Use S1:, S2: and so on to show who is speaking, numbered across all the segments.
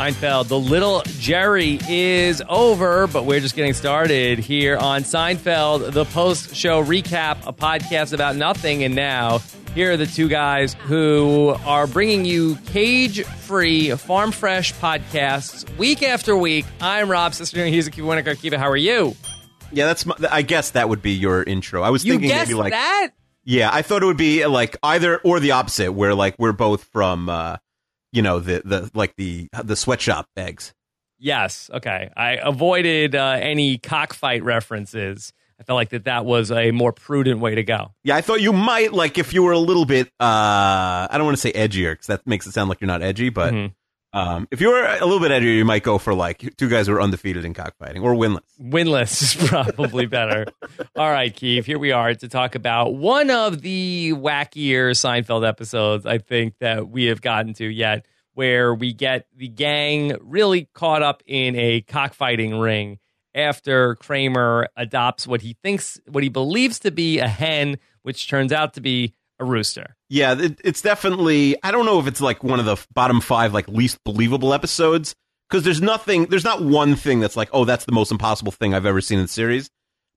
S1: Seinfeld. The Little Jerry is over, but we're just getting started here on Seinfeld, the post show recap, a podcast about nothing. And now, here are the two guys who are bringing you cage free, farm fresh podcasts week after week. I'm Rob Cisternino. He's Akiva Winokur. Akiva, how are you?
S2: Yeah, that's. My, I guess that would be your intro. I was
S1: You
S2: thinking maybe like
S1: that?
S2: yeah, I thought it would be like either or the opposite, where like we're both from, uh, you know, the the like the the sweatshop eggs.
S1: Yes. Okay. I avoided uh, any cockfight references. I felt like that that was a more prudent way to go.
S2: Yeah, I thought you might like if you were a little bit. uh I don't want to say edgier because that makes it sound like you're not edgy, but
S1: Mhm.
S2: Um if you were a little bit edgier, you might go for like two guys who are undefeated in cockfighting or winless.
S1: Winless is probably better. All right, Keeve, here we are to talk about one of the wackier Seinfeld episodes I think that we have gotten to yet, where we get the gang really caught up in a cockfighting ring after Kramer adopts what he thinks, what he believes to be a hen, which turns out to be a rooster.
S2: Yeah, it, it's definitely. I don't know if it's like one of the bottom five like least believable episodes because there's nothing. There's not one thing that's like, oh, that's the most impossible thing I've ever seen in the series.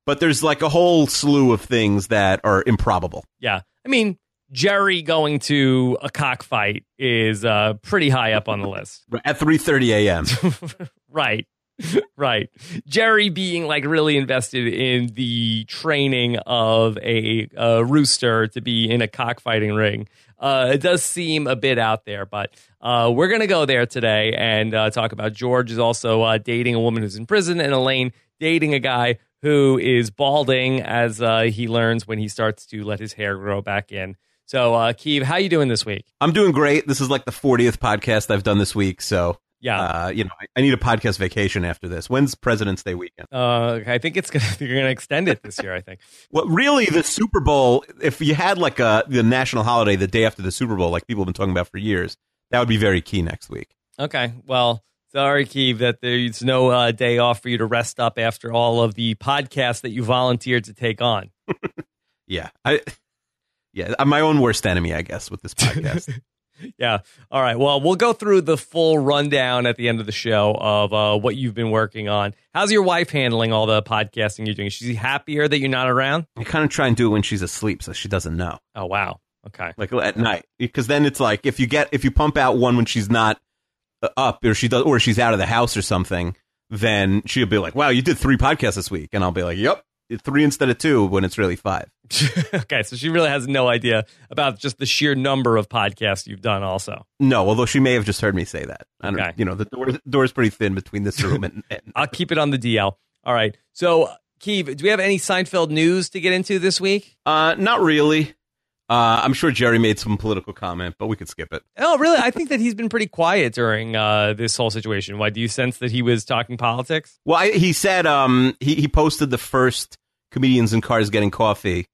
S2: But there's like a whole slew of things that are improbable.
S1: Yeah. I mean, Jerry going to a cockfight is uh, pretty high up on the list.
S2: At 3:30 a.m.
S1: right. right. Jerry being like really invested in the training of a, a rooster to be in a cockfighting ring. Uh, it does seem a bit out there, but uh, we're going to go there today and uh, talk about George is also uh, dating a woman who's in prison and Elaine dating a guy who is balding as uh, he learns when he starts to let his hair grow back in. So, uh, Keeve, how you doing this week?
S2: I'm doing great. This is like the 40th podcast I've done this week, so
S1: Yeah.
S2: uh, you know, I, I need a podcast vacation after this. When's President's Day weekend?
S1: Uh, I think it's gonna you're gonna extend it this year. I think.
S2: Well, really, the Super Bowl. If you had like a the national holiday the day after the Super Bowl, like people have been talking about for years, that would be very key next week.
S1: Okay. Well, sorry, Keeve, that there's no uh, day off for you to rest up after all of the podcasts that you volunteered to take on.
S2: Yeah, I. Yeah, I'm my own worst enemy, I guess, with this podcast.
S1: Yeah. All right. Well, we'll go through the full rundown at the end of the show of uh, what you've been working on. How's your wife handling all the podcasting you're doing? Is she happier that you're not around?
S2: I kind of try and do it when she's asleep, so she doesn't know.
S1: Oh, wow. Okay.
S2: like at night because then it's like if you get if you pump out one when she's not uh, up or she does or she's out of the house or something then she'll be like wow you did three podcasts this week and i'll be like yep three instead of two when it's really five
S1: okay. So she really has no idea about just the sheer number of podcasts you've done, also.
S2: no although she may have just heard me say that i don't
S1: Okay.
S2: you know the door door's pretty thin between this room and, and
S1: I'll keep it on the DL. All right. So, Keeve, do we have any Seinfeld news to get into this week?
S2: uh not really uh i'm sure jerry made some political comment but we could skip it
S1: Oh, really? I think that he's been pretty quiet during uh, this whole situation. Why do you sense that he was talking politics?
S2: Well, I, he said um, he he posted the first comedians in cars getting coffee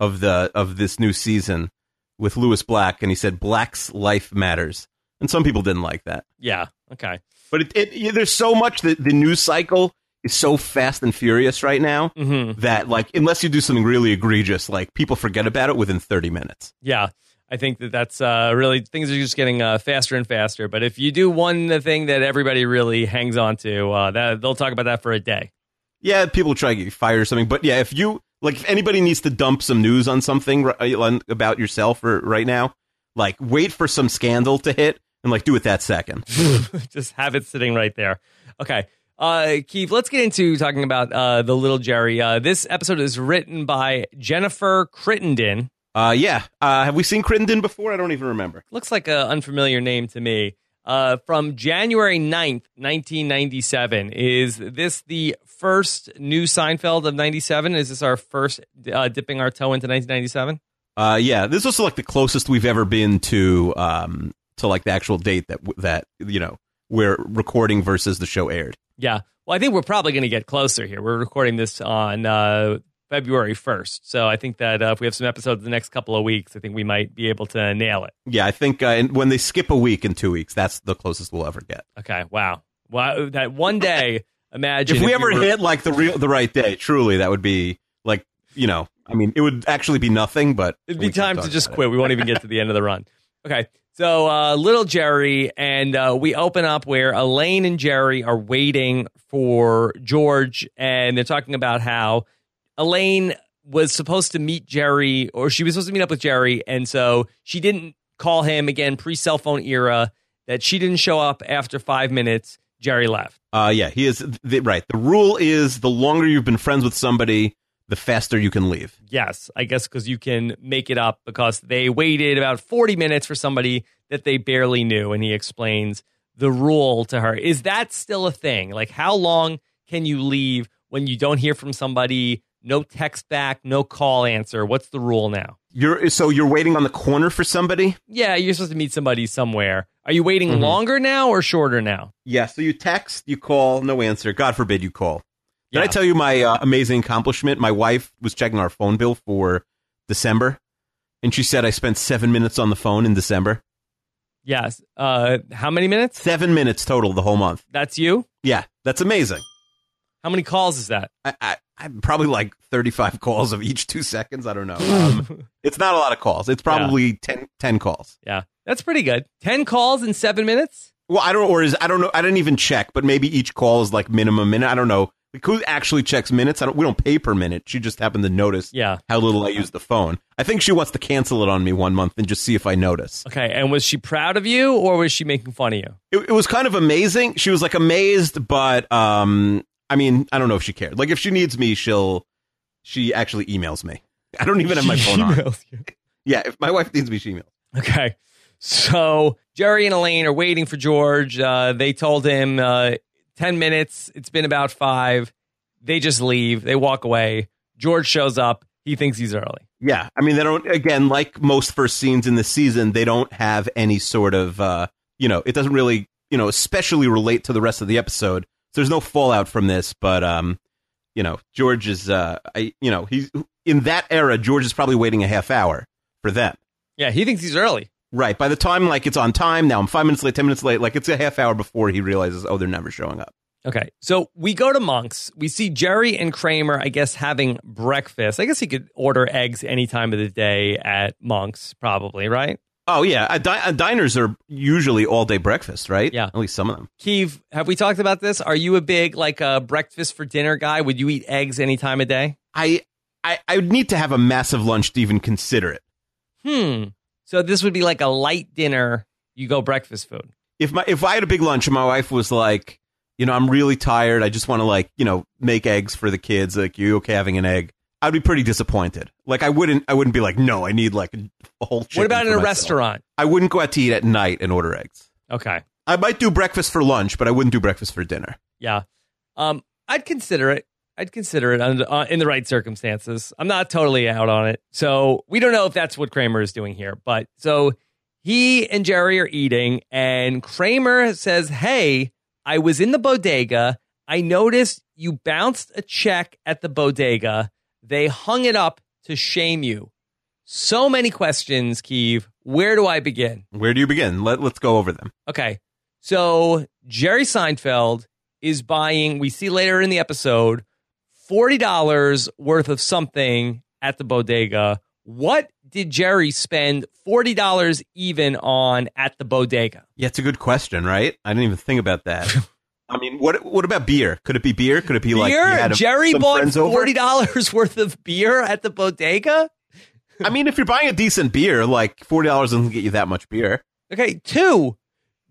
S2: of the of this new season with Lewis Black, and he said Black's life matters, and some people didn't like that.
S1: Yeah. Okay.
S2: But it, it yeah, there's so much that the news cycle is so fast and furious right now
S1: Mm-hmm.
S2: that like unless you do something really egregious, like people forget about it within 30 minutes.
S1: Yeah. I think that that's uh, really things are just getting uh, faster and faster. But if you do one thing that everybody really hangs on to, uh, that they'll talk about that for a day.
S2: Yeah, people try to get you fired or something, but yeah, if you like, if anybody needs to dump some news on something ri- about yourself or right now, like wait for some scandal to hit and like do it that second.
S1: just have it sitting right there. Okay. Uh, Keeve, let's get into talking about uh, the little Jerry. Uh, this episode is written by Jennifer Crittenden.
S2: Uh, yeah, uh, have we seen Crittenden before? I don't even remember.
S1: Looks like an unfamiliar name to me. Uh, from January 9th, 1997. Is this the first new Seinfeld of 97? Is this our first uh, dipping our toe into 1997?
S2: Uh, yeah, this was like the closest we've ever been to um to like the actual date that that you know we're recording versus the show aired.
S1: Yeah. Well, I think we're probably going to get closer here. We're recording this on uh, February 1st. So I think that uh, if we have some episodes in the next couple of weeks, I think we might be able to nail it.
S2: Yeah, I think uh, and when they skip a week in two weeks, that's the closest we'll ever get.
S1: Okay. Wow. Wow. That one day, imagine
S2: if we ever
S1: were-
S2: hit like the real the right day, truly, that would be like you know, I mean, it would actually be nothing, but
S1: It'd be time to just
S2: it.
S1: quit. We won't even get to the end of the run. Okay. So, uh, little Jerry, and uh, we open up where Elaine and Jerry are waiting for George, and they're talking about how Elaine was supposed to meet Jerry, or she was supposed to meet up with Jerry, and so she didn't call him again, pre cell phone era, that she didn't show up after five minutes. Jerry left.
S2: Uh, yeah, he is the, right. The rule is the longer you've been friends with somebody, the faster you can leave.
S1: Yes, I guess because you can make it up because they waited about 40 minutes for somebody that they barely knew. And he explains the rule to her. Is that still a thing? Like, how long can you leave when you don't hear from somebody? No text back, no call answer. What's the rule now?
S2: You're so you're waiting on the corner for somebody.
S1: Yeah, you're supposed to meet somebody somewhere. Are you waiting
S2: Mhm.
S1: longer now or shorter now?
S2: Yeah. So you text, you call, no answer. God forbid you call. Did I tell you my uh, amazing accomplishment? My wife was checking our phone bill for December, and she said I spent seven minutes on the phone in December.
S1: Yes. Uh, how many minutes?
S2: Seven minutes total the whole month.
S1: That's you.
S2: Yeah, that's amazing.
S1: How many calls is that?
S2: I, I, I'm probably like 35 calls of each two seconds. I don't know. Um, it's not a lot of calls. It's probably 10, 10 calls.
S1: yeah, that's pretty good. Ten calls in seven minutes.
S2: Well, I don't, or is I don't know. I didn't even check, but maybe each call is like minimum minute. I don't know. Like who actually checks minutes? I don't. We don't pay per minute. She just happened to notice
S1: Yeah.
S2: how little I use the phone. I think she wants to cancel it on me one month and just see if I notice.
S1: Okay. And was she proud of you or was she making fun of you?
S2: It, it was kind of amazing. She was like amazed, but um, I mean, I don't know if she cared. Like if she needs me, she'll. She actually emails me. I don't even have my phone on. Yeah, if my wife needs me, she emails.
S1: Okay. So Jerry and Elaine are waiting for George. Uh, they told him uh, 10 minutes. It's been about five. They just leave. They walk away. George shows up. He thinks he's early.
S2: Yeah, I mean they don't. Again, like most first scenes in the season, they don't have any sort of. uh You know, it doesn't really, you know, especially relate to the rest of the episode. So there's no fallout from this, but um, you know, George is, uh, I, you know, he's in that era. George is probably waiting a half hour for them.
S1: Yeah, he thinks he's early.
S2: Right. By the time like it's on time, now I'm five minutes late, ten minutes late. Like it's a half hour before he realizes, oh, they're never showing up.
S1: Okay. So we go to Monk's. We see Jerry and Kramer, I guess, having breakfast. I guess he could order eggs any time of the day at Monk's, probably, right?
S2: Oh yeah, a di- diners are usually all day breakfast, right?
S1: Yeah.
S2: at least some of them.
S1: Keeve, have we talked about this? Are you a big, like, a breakfast for dinner guy? Would you eat eggs any time of day?
S2: I I I would need to have a massive lunch to even consider it.
S1: Hmm. So this would be like a light dinner. You go breakfast food.
S2: if my if I had a big lunch and my wife was like, you know, I'm really tired, I just want to like, you know, make eggs for the kids. Like, you okay having an egg? I'd be pretty disappointed. Like, I wouldn't, I wouldn't be like, no, I need like a, whole.
S1: what about in a
S2: myself."
S1: restaurant?
S2: I wouldn't go out to eat at night and order eggs.
S1: Okay.
S2: I might do breakfast for lunch, but I wouldn't do breakfast for dinner.
S1: Yeah. Um, I'd consider it. I'd consider it under, uh, in the right circumstances. I'm not totally out on it. So we don't know if that's what Kramer is doing here. But so he and Jerry are eating, and Kramer says, Hey, I was in the bodega. I noticed you bounced a check at the bodega. They hung it up to shame you. So many questions, Keeve. Where do I begin?
S2: Where do you begin? Let Let's go over them.
S1: Okay. So Jerry Seinfeld is buying, we see later in the episode, $40 worth of something at the bodega. What did Jerry spend $40 even on at the bodega?
S2: Yeah, it's a good question, right? I didn't even think about that. I mean, what what about beer? Could it be beer? Could it be like
S1: beer?
S2: a-
S1: Jerry bought
S2: friends
S1: $40 worth of beer at the bodega?
S2: I mean, if you're buying a decent beer, like forty dollars doesn't get you that much beer.
S1: Okay. Two,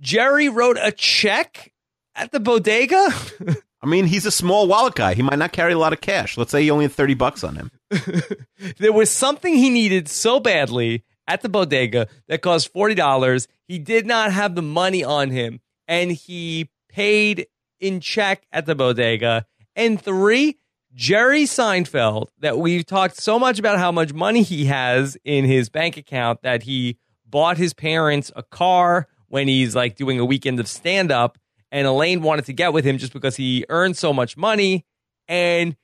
S1: Jerry wrote a check at the bodega?
S2: I mean, he's a small wallet guy. He might not carry a lot of cash. Let's say he only had thirty bucks on him.
S1: there was something he needed so badly at the bodega that cost $40. He did not have the money on him and he paid in check at the bodega. And three, Jerry Seinfeld, that we've talked so much about how much money he has in his bank account that he bought his parents a car when he's like doing a weekend of stand up. And Elaine wanted to get with him just because he earned so much money. And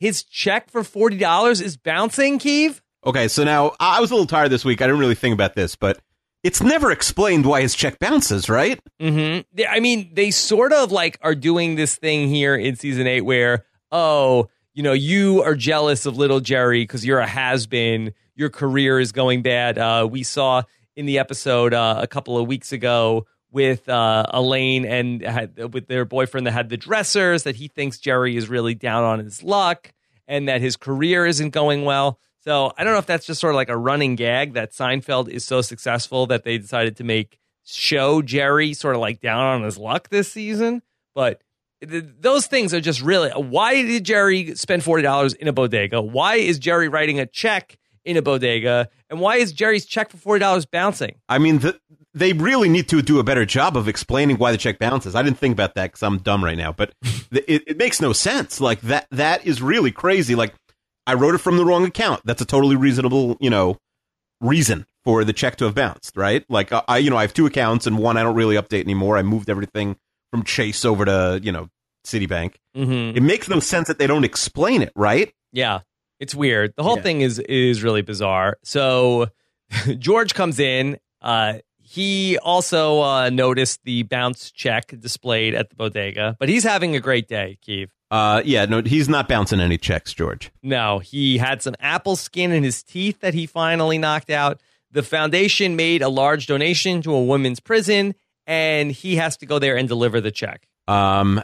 S1: his check for $40 is bouncing, Keeve?
S2: Okay, so now I I was a little tired this week. I didn't really think about this, but it's never explained why his check bounces, right?
S1: Mm-hmm. I mean, they sort of like are doing this thing here in season eight where, oh, you know, you are jealous of little Jerry because you're a has been. Your career is going bad. Uh, we saw in the episode uh, a couple of weeks ago with uh, Elaine and had, with their boyfriend that had the dressers that he thinks Jerry is really down on his luck and that his career isn't going well. So I don't know if that's just sort of like a running gag that Seinfeld is so successful that they decided to make show Jerry sort of like down on his luck this season. But th- those things are just really why did Jerry spend forty dollars in a bodega? Why is Jerry writing a check in a bodega? And why is Jerry's check for forty dollars bouncing?
S2: I mean, the, they really need to do a better job of explaining why the check bounces. I didn't think about that because I'm dumb right now, but it, it makes no sense. Like that, that is really crazy. Like I wrote it from the wrong account. That's a totally reasonable, you know, reason for the check to have bounced, right? Like I, you know, I have two accounts and one I don't really update anymore. I moved everything from Chase over to, you know, Citibank.
S1: Mm-hmm.
S2: It makes no sense that they don't explain it, right?
S1: Yeah, it's weird. The whole
S2: Yeah.
S1: thing is is really bizarre. So George comes in. Uh, he also uh, noticed the bounce check displayed at the bodega, but he's having a great day, Keeve.
S2: Uh, yeah, no, he's not bouncing any checks, George.
S1: No, he had some apple skin in his teeth that he finally knocked out. The foundation made a large donation to a women's prison, and he has to go there and deliver the check.
S2: Um,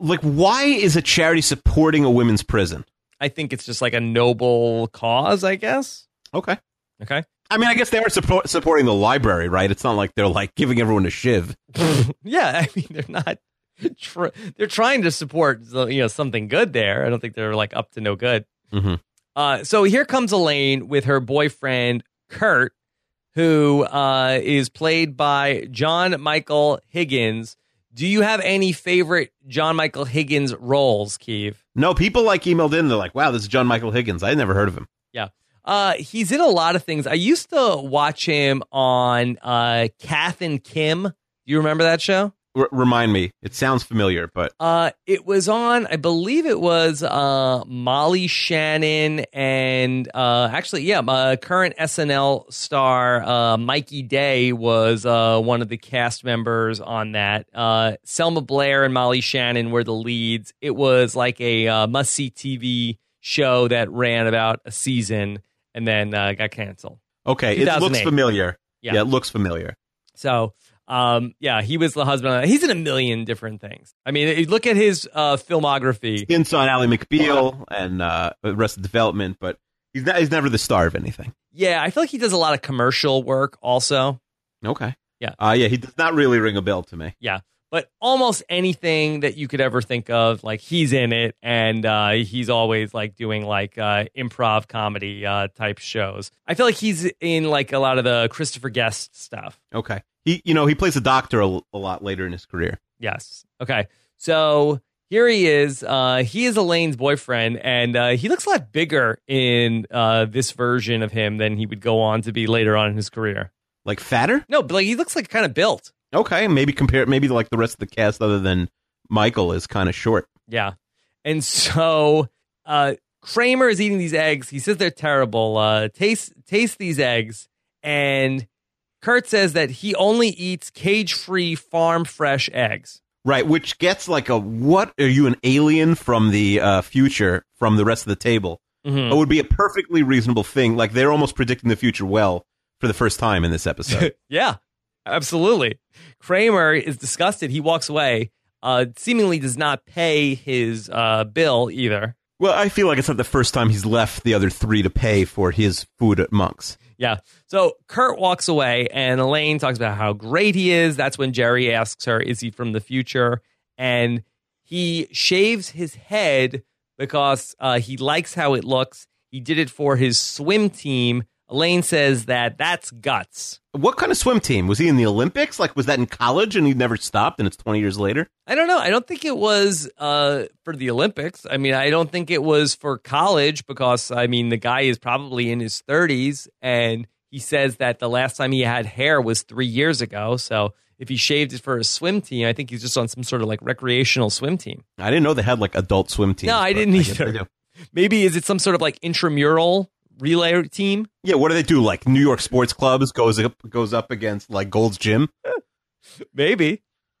S2: like, why is a charity supporting a women's prison?
S1: I think it's just like a noble cause, I guess.
S2: Okay.
S1: Okay.
S2: I mean, I guess they are support, supporting the library, right? It's not like they're like giving everyone a shiv.
S1: yeah, I mean they're not. Tr- they're trying to support you know something good there. I don't think they're like up to no good.
S2: Mhm.
S1: Uh, so here comes Elaine with her boyfriend Kurt, who uh, is played by John Michael Higgins. Do you have any favorite John Michael Higgins roles, Keeve?
S2: No, people like emailed in. They're like, "Wow, this is John Michael Higgins. I never heard of him."
S1: Yeah. Uh, he's in a lot of things. I used to watch him on uh, Kath and Kim. Do you remember that show?
S2: R- remind me. It sounds familiar, but
S1: Uh, it was on, I believe it was uh, Molly Shannon and uh, actually, yeah, my current SNL star uh, Mikey Day was uh, one of the cast members on that. Uh, Selma Blair and Molly Shannon were the leads. It was like a uh, must see TV show that ran about a season and then uh, got canceled.
S2: okay, it looks familiar.
S1: Yeah.
S2: yeah, it looks familiar.
S1: So, um, yeah, he was the husband. He's in a million different things. I mean, you look at his uh, filmography.
S2: Hints on Ally McBeal and uh, Arrested Development, but he's not, he's never the star of anything.
S1: Yeah, I feel like he does a lot of commercial work also.
S2: Okay.
S1: Yeah.
S2: Uh, yeah, he does not really ring a bell to me.
S1: Yeah. But almost anything that you could ever think of, like he's in it, and uh, he's always like doing like uh, improv comedy uh, type shows. I feel like he's in like a lot of the Christopher Guest stuff.
S2: Okay. He, you know, he plays a doctor a, a lot later in his career.
S1: Yes. Okay. So here he is. Uh, he is Elaine's boyfriend, and uh, he looks a lot bigger in uh, this version of him than he would go on to be later on in his career.
S2: Like fatter?
S1: No, but like he looks like kind of built.
S2: Okay, maybe compare maybe like the rest of the cast other than Michael is kind of short.
S1: Yeah. And so uh, Kramer is eating these eggs. He says they're terrible. Uh, taste taste these eggs, and Kurt says that he only eats cage free farm fresh eggs.
S2: Right, which gets like a what are you an alien from the uh, future from the rest of the table?
S1: Mhm.
S2: It would be a perfectly reasonable thing. Like they're almost predicting the future well for the first time in this episode.
S1: yeah, absolutely. Kramer is disgusted. He walks away. Uh, seemingly does not pay his uh, bill either.
S2: well, I feel like it's not the first time he's left the other three to pay for his food at Monk's.
S1: Yeah. So Kurt walks away, and Elaine talks about how great he is. That's when Jerry asks her, Is he from the future? And he shaves his head because uh, he likes how it looks. He did it for his swim team. Elaine says that that's guts.
S2: What kind of swim team was he in the Olympics? Like, was that in college and he never stopped, and it's twenty years later?
S1: I don't know. I don't think it was uh, for the Olympics. I mean, I don't think it was for college because, I mean, the guy is probably in his 30s and he says that the last time he had hair was three years ago. So if he shaved it for a swim team, I think he's just on some sort of like recreational swim team.
S2: I didn't know they had like adult swim teams.
S1: No, I didn't either.
S2: do.
S1: Maybe is it some sort of like intramural relay team?
S2: Yeah, what do they do? Like New York sports clubs goes up goes up against like Gold's Gym.
S1: Maybe.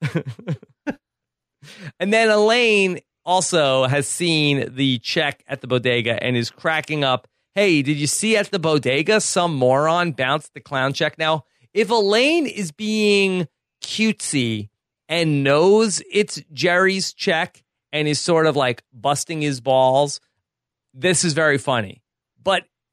S1: and then Elaine also has seen the check at the bodega and is cracking up. Hey, did you see at the bodega some moron bounced the clown check? Now, if Elaine is being cutesy and knows it's Jerry's check and is sort of like busting his balls, this is very funny.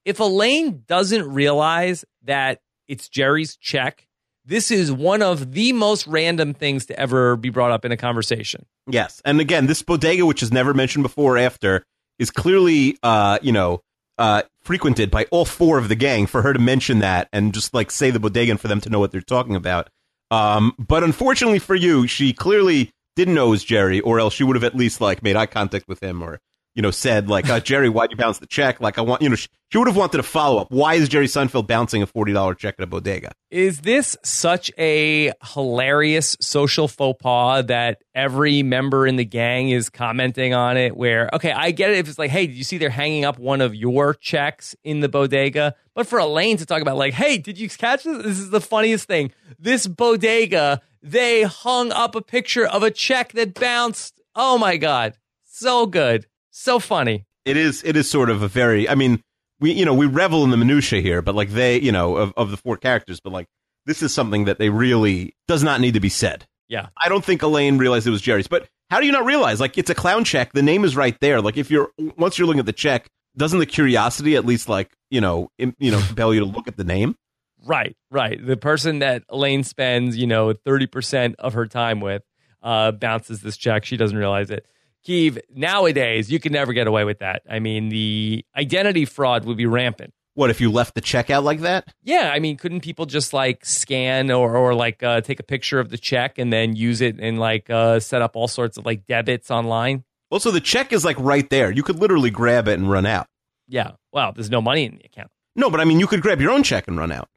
S1: If Elaine doesn't realize that it's Jerry's check, this is one of the most random things to ever be brought up in a conversation.
S2: Yes, and again, this bodega, which is never mentioned before or after, is clearly, uh, you know, uh, frequented by all four of the gang. For her to mention that and just like say the bodega and for them to know what they're talking about. Um, but unfortunately for you, she clearly didn't know it was Jerry, or else she would have at least like made eye contact with him or you know, said like, uh, Jerry, why'd you bounce the check? Like, I want, you know, she, she would have wanted a follow up. Why is Jerry Seinfeld bouncing a $40 check at a bodega?
S1: Is this such a hilarious social faux pas that every member in the gang is commenting on it? Where, okay, I get it if it's like, hey, did you see they're hanging up one of your checks in the bodega? But for Elaine to talk about, like, hey, did you catch this? This is the funniest thing. This bodega, they hung up a picture of a check that bounced. Oh my God. So good. So funny.
S2: It is. It is sort of a very. I mean, we you know we revel in the minutia here, but like they you know of of the four characters, but like this is something that they really does not need to be said.
S1: Yeah.
S2: I don't think Elaine realized it was Jerry's, but how do you not realize? Like it's a clown check. The name is right there. Like if you're once you're looking at the check, doesn't the curiosity at least like you know im, you know compel you to look at the name?
S1: Right, right. The person that Elaine spends, you know, 30% of her time with uh, bounces this check. She doesn't realize it. Keeve, nowadays, you can never get away with that. I mean, the identity fraud would be rampant.
S2: What if you left the check out like that?
S1: Yeah, I mean, couldn't people just like scan or, or like uh, take a picture of the check and then use it and like uh, set up all sorts of like debits online?
S2: Well, so the check is like right there. You could literally grab it and run out.
S1: Yeah. Wow, there's no money in the account.
S2: No, but I mean, you could grab your own check and run out.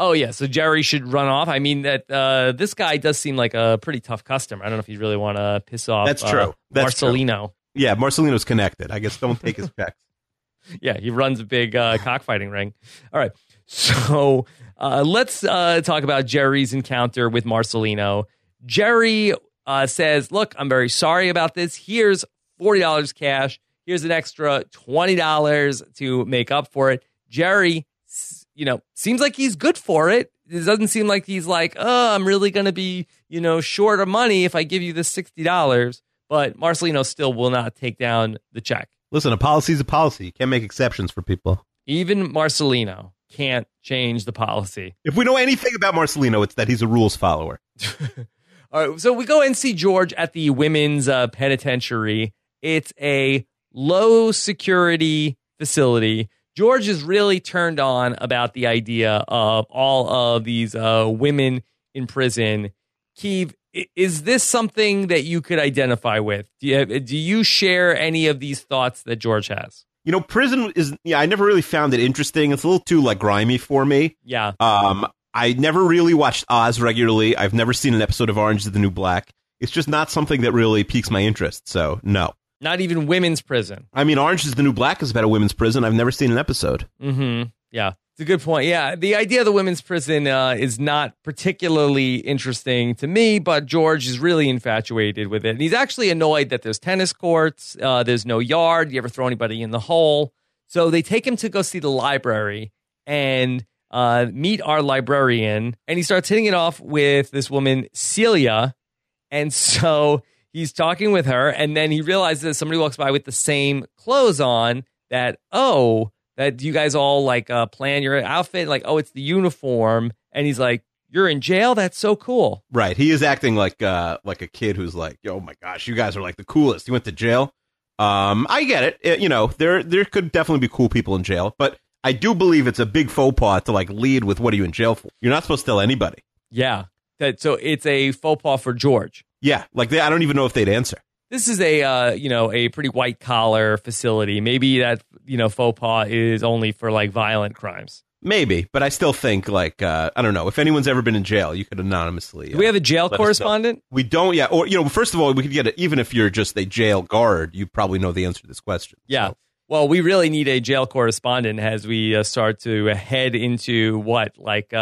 S1: Oh yeah, so Jerry should run off. I mean that uh, this guy does seem like a pretty tough customer. I don't know if you really want to piss off.
S2: That's true.
S1: Uh,
S2: That's true.
S1: Marcelino.
S2: Yeah, Marcelino's connected. I guess don't take his checks.
S1: Yeah, he runs a big uh, cockfighting ring. All right, so uh, let's uh, talk about Jerry's encounter with Marcelino. Jerry uh, says, "Look, I'm very sorry about this. Here's forty dollars cash. Here's an extra twenty dollars to make up for it." Jerry you know, seems like he's good for it. It doesn't seem like he's like, oh, I'm really going to be, you know, short of money if I give you this $60. But Marcelino still will not take down the check.
S2: Listen, a policy's a policy. You can't make exceptions for people.
S1: Even Marcelino can't change the policy.
S2: If we know anything about Marcelino, it's that he's a rules follower.
S1: All right, so we go and see George at the women's uh, penitentiary. It's a low security facility. George is really turned on about the idea of all of these uh, women in prison. Keeve, is this something that you could identify with? Do you, do you share any of these thoughts that George has?
S2: You know, prison is yeah. I never really found it interesting. It's a little too like grimy for me.
S1: Yeah.
S2: Um, I never really watched Oz regularly. I've never seen an episode of Orange is the New Black. It's just not something that really piques my interest. So no.
S1: Not even women's prison.
S2: I mean, Orange is the New Black is about a women's prison. I've never seen an episode.
S1: Mm-hmm. Yeah. It's a good point. Yeah, the idea of the women's prison uh, is not particularly interesting to me, but George is really infatuated with it. And he's actually annoyed that there's tennis courts, uh, there's no yard. You ever throw anybody in the hole? So they take him to go see the library and uh, meet our librarian. And he starts hitting it off with this woman, Celia. And so he's talking with her, and then he realizes that somebody walks by with the same clothes on. That oh, that you guys all like uh, plan your outfit, like oh, it's the uniform, and he's like, "You're in jail. That's so cool."
S2: Right. He is acting like uh like a kid who's like, "Oh my gosh, you guys are like the coolest. You went to jail." Um, I get it. it. You know, there there could definitely be cool people in jail, but I do believe it's a big faux pas to like lead with "What are you in jail for?" You're not supposed to tell anybody.
S1: Yeah. That so it's a faux pas for George.
S2: Yeah, like they, I don't even know if they'd answer.
S1: This is a uh, you know a pretty white collar facility. Maybe that you know faux pas is only for like violent crimes.
S2: Maybe, but I still think like uh, I don't know if anyone's ever been in jail, you could anonymously.
S1: Do we have a jail
S2: let us know.
S1: correspondent?
S2: We don't. Yeah, or you know, first of all, we could get it. Even if you're just a jail guard, you probably know the answer to this question.
S1: Yeah.
S2: So,
S1: Well, we really need a jail correspondent as we uh, start to head into what like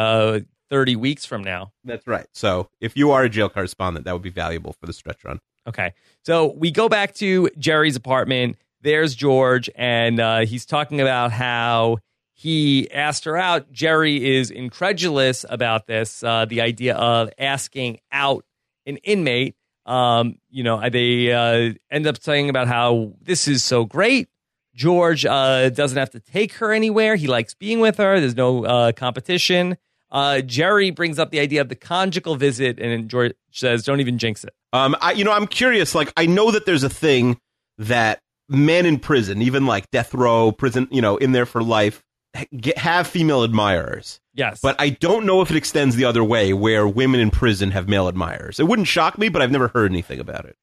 S1: uh, thirty weeks from now.
S2: that's right. So if you are a jail correspondent, that would be valuable for the stretch run.
S1: Okay. So we go back to Jerry's apartment. There's George, and uh, he's talking about how he asked her out. Jerry is incredulous about this, uh, the idea of asking out an inmate. Um, you know, they uh, end up saying about how this is so great. George uh, doesn't have to take her anywhere. He likes being with her. There's no uh, competition. Uh, Jerry brings up the idea of the conjugal visit, and George says, "Don't even jinx it."
S2: Um, I, you know, I'm curious. Like, I know that there's a thing that men in prison, even like death row, prison, you know, in there for life, get, have female admirers.
S1: Yes,
S2: but I don't know if it extends the other way, where women in prison have male admirers. It wouldn't shock me, but I've never heard anything about it.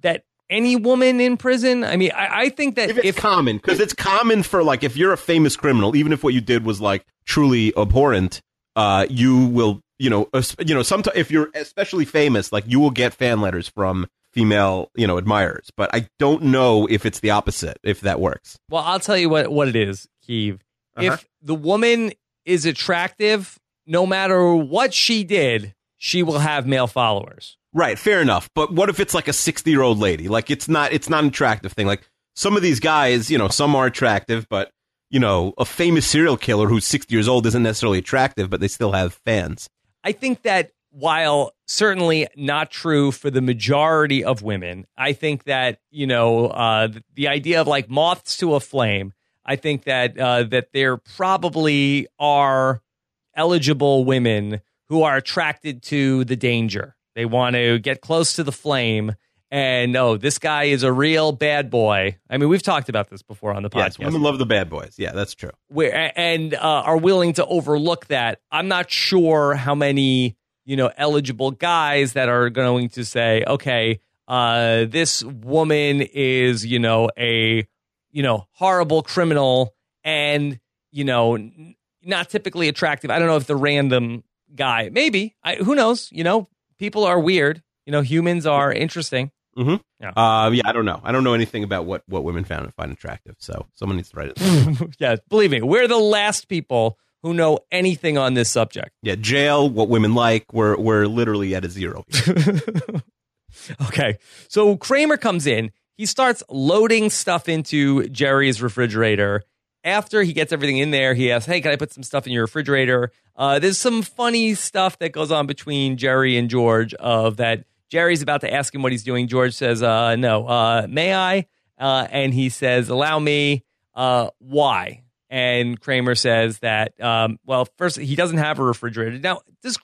S1: That any woman in prison. I mean, I, I think that
S2: if it's if, common, because it's common for like if you're a famous criminal, even if what you did was like truly abhorrent, uh, you will, you know, you know, sometimes if you're especially famous, like you will get fan letters from female, you know, admirers. But I don't know if it's the opposite, if that works.
S1: Well, I'll tell you what what it is, Keeve. Uh-huh. If the woman is attractive, no matter what she did, she will have male followers.
S2: Right, fair enough. But what if it's like a 60 year old lady? Like it's not it's not an attractive thing. Like some of these guys, you know, some are attractive, but you know, a famous serial killer who's 60 years old isn't necessarily attractive, but they still have fans.
S1: I think that while certainly not true for the majority of women, I think that, you know, uh, the idea of like moths to a flame, I think that uh, that there probably are eligible women who are attracted to the danger they want to get close to the flame. And oh, this guy is a real bad boy. I mean, we've talked about this before on the podcast. Yes,
S2: women love the bad boys. Yeah, that's true.
S1: Where, and uh, are willing to overlook that. I'm not sure how many you know eligible guys that are going to say, okay, uh, this woman is you know a you know horrible criminal and you know not typically attractive. I don't know if the random guy, maybe. I, who knows? You know, people are weird. You know, humans are interesting.
S2: Mm-hmm. Yeah. Uh, yeah, I don't know. I don't know anything about what, what women found find attractive. So someone needs to write it.
S1: yeah, believe me, we're the last people who know anything on this subject.
S2: Yeah, jail, what women like. We're we're literally at a zero.
S1: okay, so Kramer comes in. He starts loading stuff into Jerry's refrigerator. After he gets everything in there, he asks, "Hey, can I put some stuff in your refrigerator?" Uh, there's some funny stuff that goes on between Jerry and George of that Jerry's about to ask him what he's doing. George says, uh, no, uh, may I? Uh, and he says, allow me. Uh, why? And Kramer says that, um, well, first, he doesn't have a refrigerator. Now, does,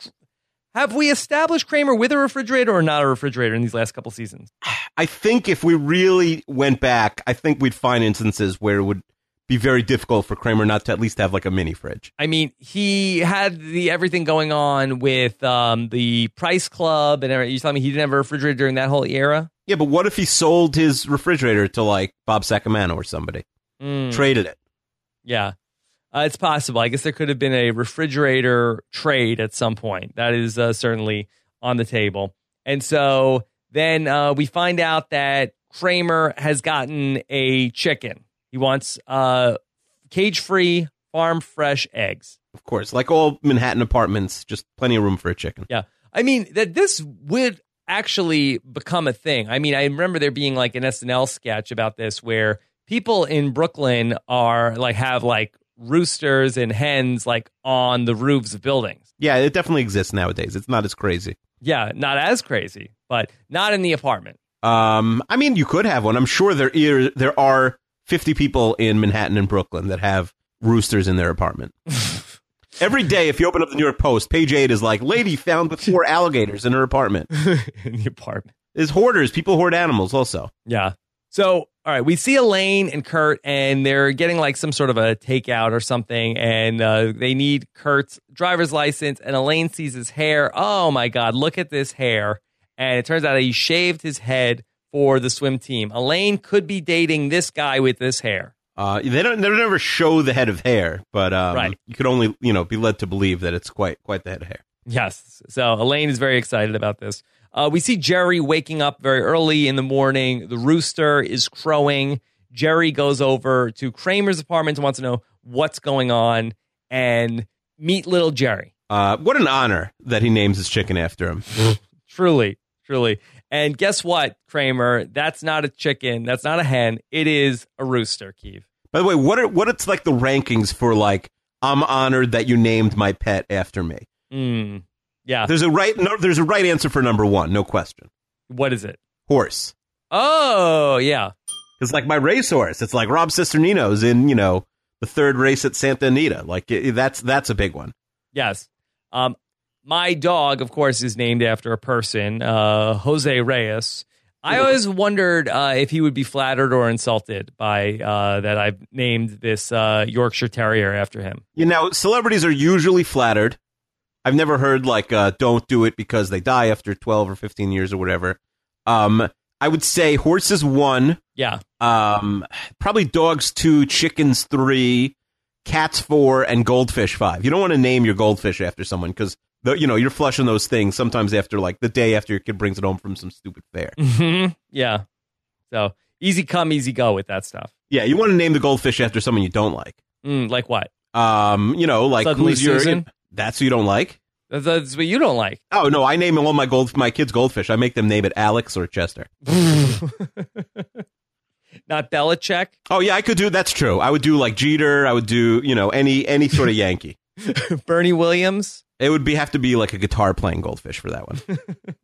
S1: have we established Kramer with a refrigerator or not a refrigerator in these last couple seasons?
S2: I think if we really went back, I think we'd find instances where it would be very difficult for Kramer not to at least have like a mini fridge.
S1: I mean, he had the everything going on with um, the Price Club and everything. You telling me he didn't have a refrigerator during that whole era?
S2: Yeah, but what if he sold his refrigerator to like Bob Sacamano or somebody? Mm. Traded it.
S1: Yeah. Uh, it's possible. I guess there could have been a refrigerator trade at some point. That is uh, certainly on the table. And so then uh, we find out that Kramer has gotten a chicken he wants uh, cage free, farm fresh eggs.
S2: Of course, like all Manhattan apartments, just plenty of room for a chicken.
S1: Yeah. I mean, that this would actually become a thing. I mean, I remember there being like an SNL sketch about this where people in Brooklyn are like have like roosters and hens like on the roofs of buildings.
S2: Yeah, it definitely exists nowadays. It's not as crazy.
S1: Yeah, not as crazy, but not in the apartment.
S2: Um, I mean, you could have one. I'm sure there there are 50 people in Manhattan and Brooklyn that have roosters in their apartment. Every day, if you open up the New York Post, page eight is like, lady found with four alligators in her apartment.
S1: in the apartment.
S2: There's hoarders. People hoard animals also.
S1: Yeah. So, all right, we see Elaine and Kurt, and they're getting like some sort of a takeout or something, and uh, they need Kurt's driver's license. And Elaine sees his hair. Oh my God, look at this hair. And it turns out he shaved his head for the swim team. Elaine could be dating this guy with this hair.
S2: Uh, they don't. They never show the head of hair, but um,
S1: right.
S2: you could only you know be led to believe that it's quite quite the head of hair.
S1: Yes. So Elaine is very excited about this. Uh, we see Jerry waking up very early in the morning. The rooster is crowing. Jerry goes over to Kramer's apartment and wants to know what's going on and meet little Jerry.
S2: Uh, what an honor that he names his chicken after him.
S1: truly, truly. And guess what, Kramer? That's not a chicken. That's not a hen. It is a rooster, Keeve.
S2: By the way, what are what it's like the rankings for like I'm honored that you named my pet after me.
S1: Mm, yeah.
S2: There's a right no, there's a right answer for number one, no question.
S1: What is it?
S2: Horse.
S1: Oh, yeah.
S2: It's like my racehorse. It's like Rob Cisternino's in you know the third race at Santa Anita. Like it, that's that's a big one.
S1: Yes. Um, my dog, of course, is named after a person, uh, Jose Reyes. I always wondered uh, if he would be flattered or insulted by uh, that I've named this uh, Yorkshire Terrier after him.
S2: You know, celebrities are usually flattered. I've never heard like uh, "don't do it" because they die after twelve or fifteen years or whatever. Um, I would say horses one.
S1: Yeah.
S2: Um, probably dogs two, chickens three, cats four, and goldfish five. You don't want to name your goldfish after someone because you know you're flushing those things sometimes after like the day after your kid brings it home from some stupid fair.
S1: Mm-hmm. Yeah. So easy come, easy go with that stuff.
S2: Yeah, you want to name the goldfish after someone you don't like.
S1: Mm, like what?
S2: Um, you know, like
S1: Suddenly
S2: who's your that's who you don't like.
S1: That's, that's what you don't like.
S2: Oh no, I name all my gold my kids goldfish. I make them name it Alex or Chester.
S1: Not Belichick.
S2: Oh yeah, I could do. That's true. I would do like Jeter. I would do you know any any sort of Yankee.
S1: Bernie Williams.
S2: It would be have to be like a guitar playing goldfish for that one.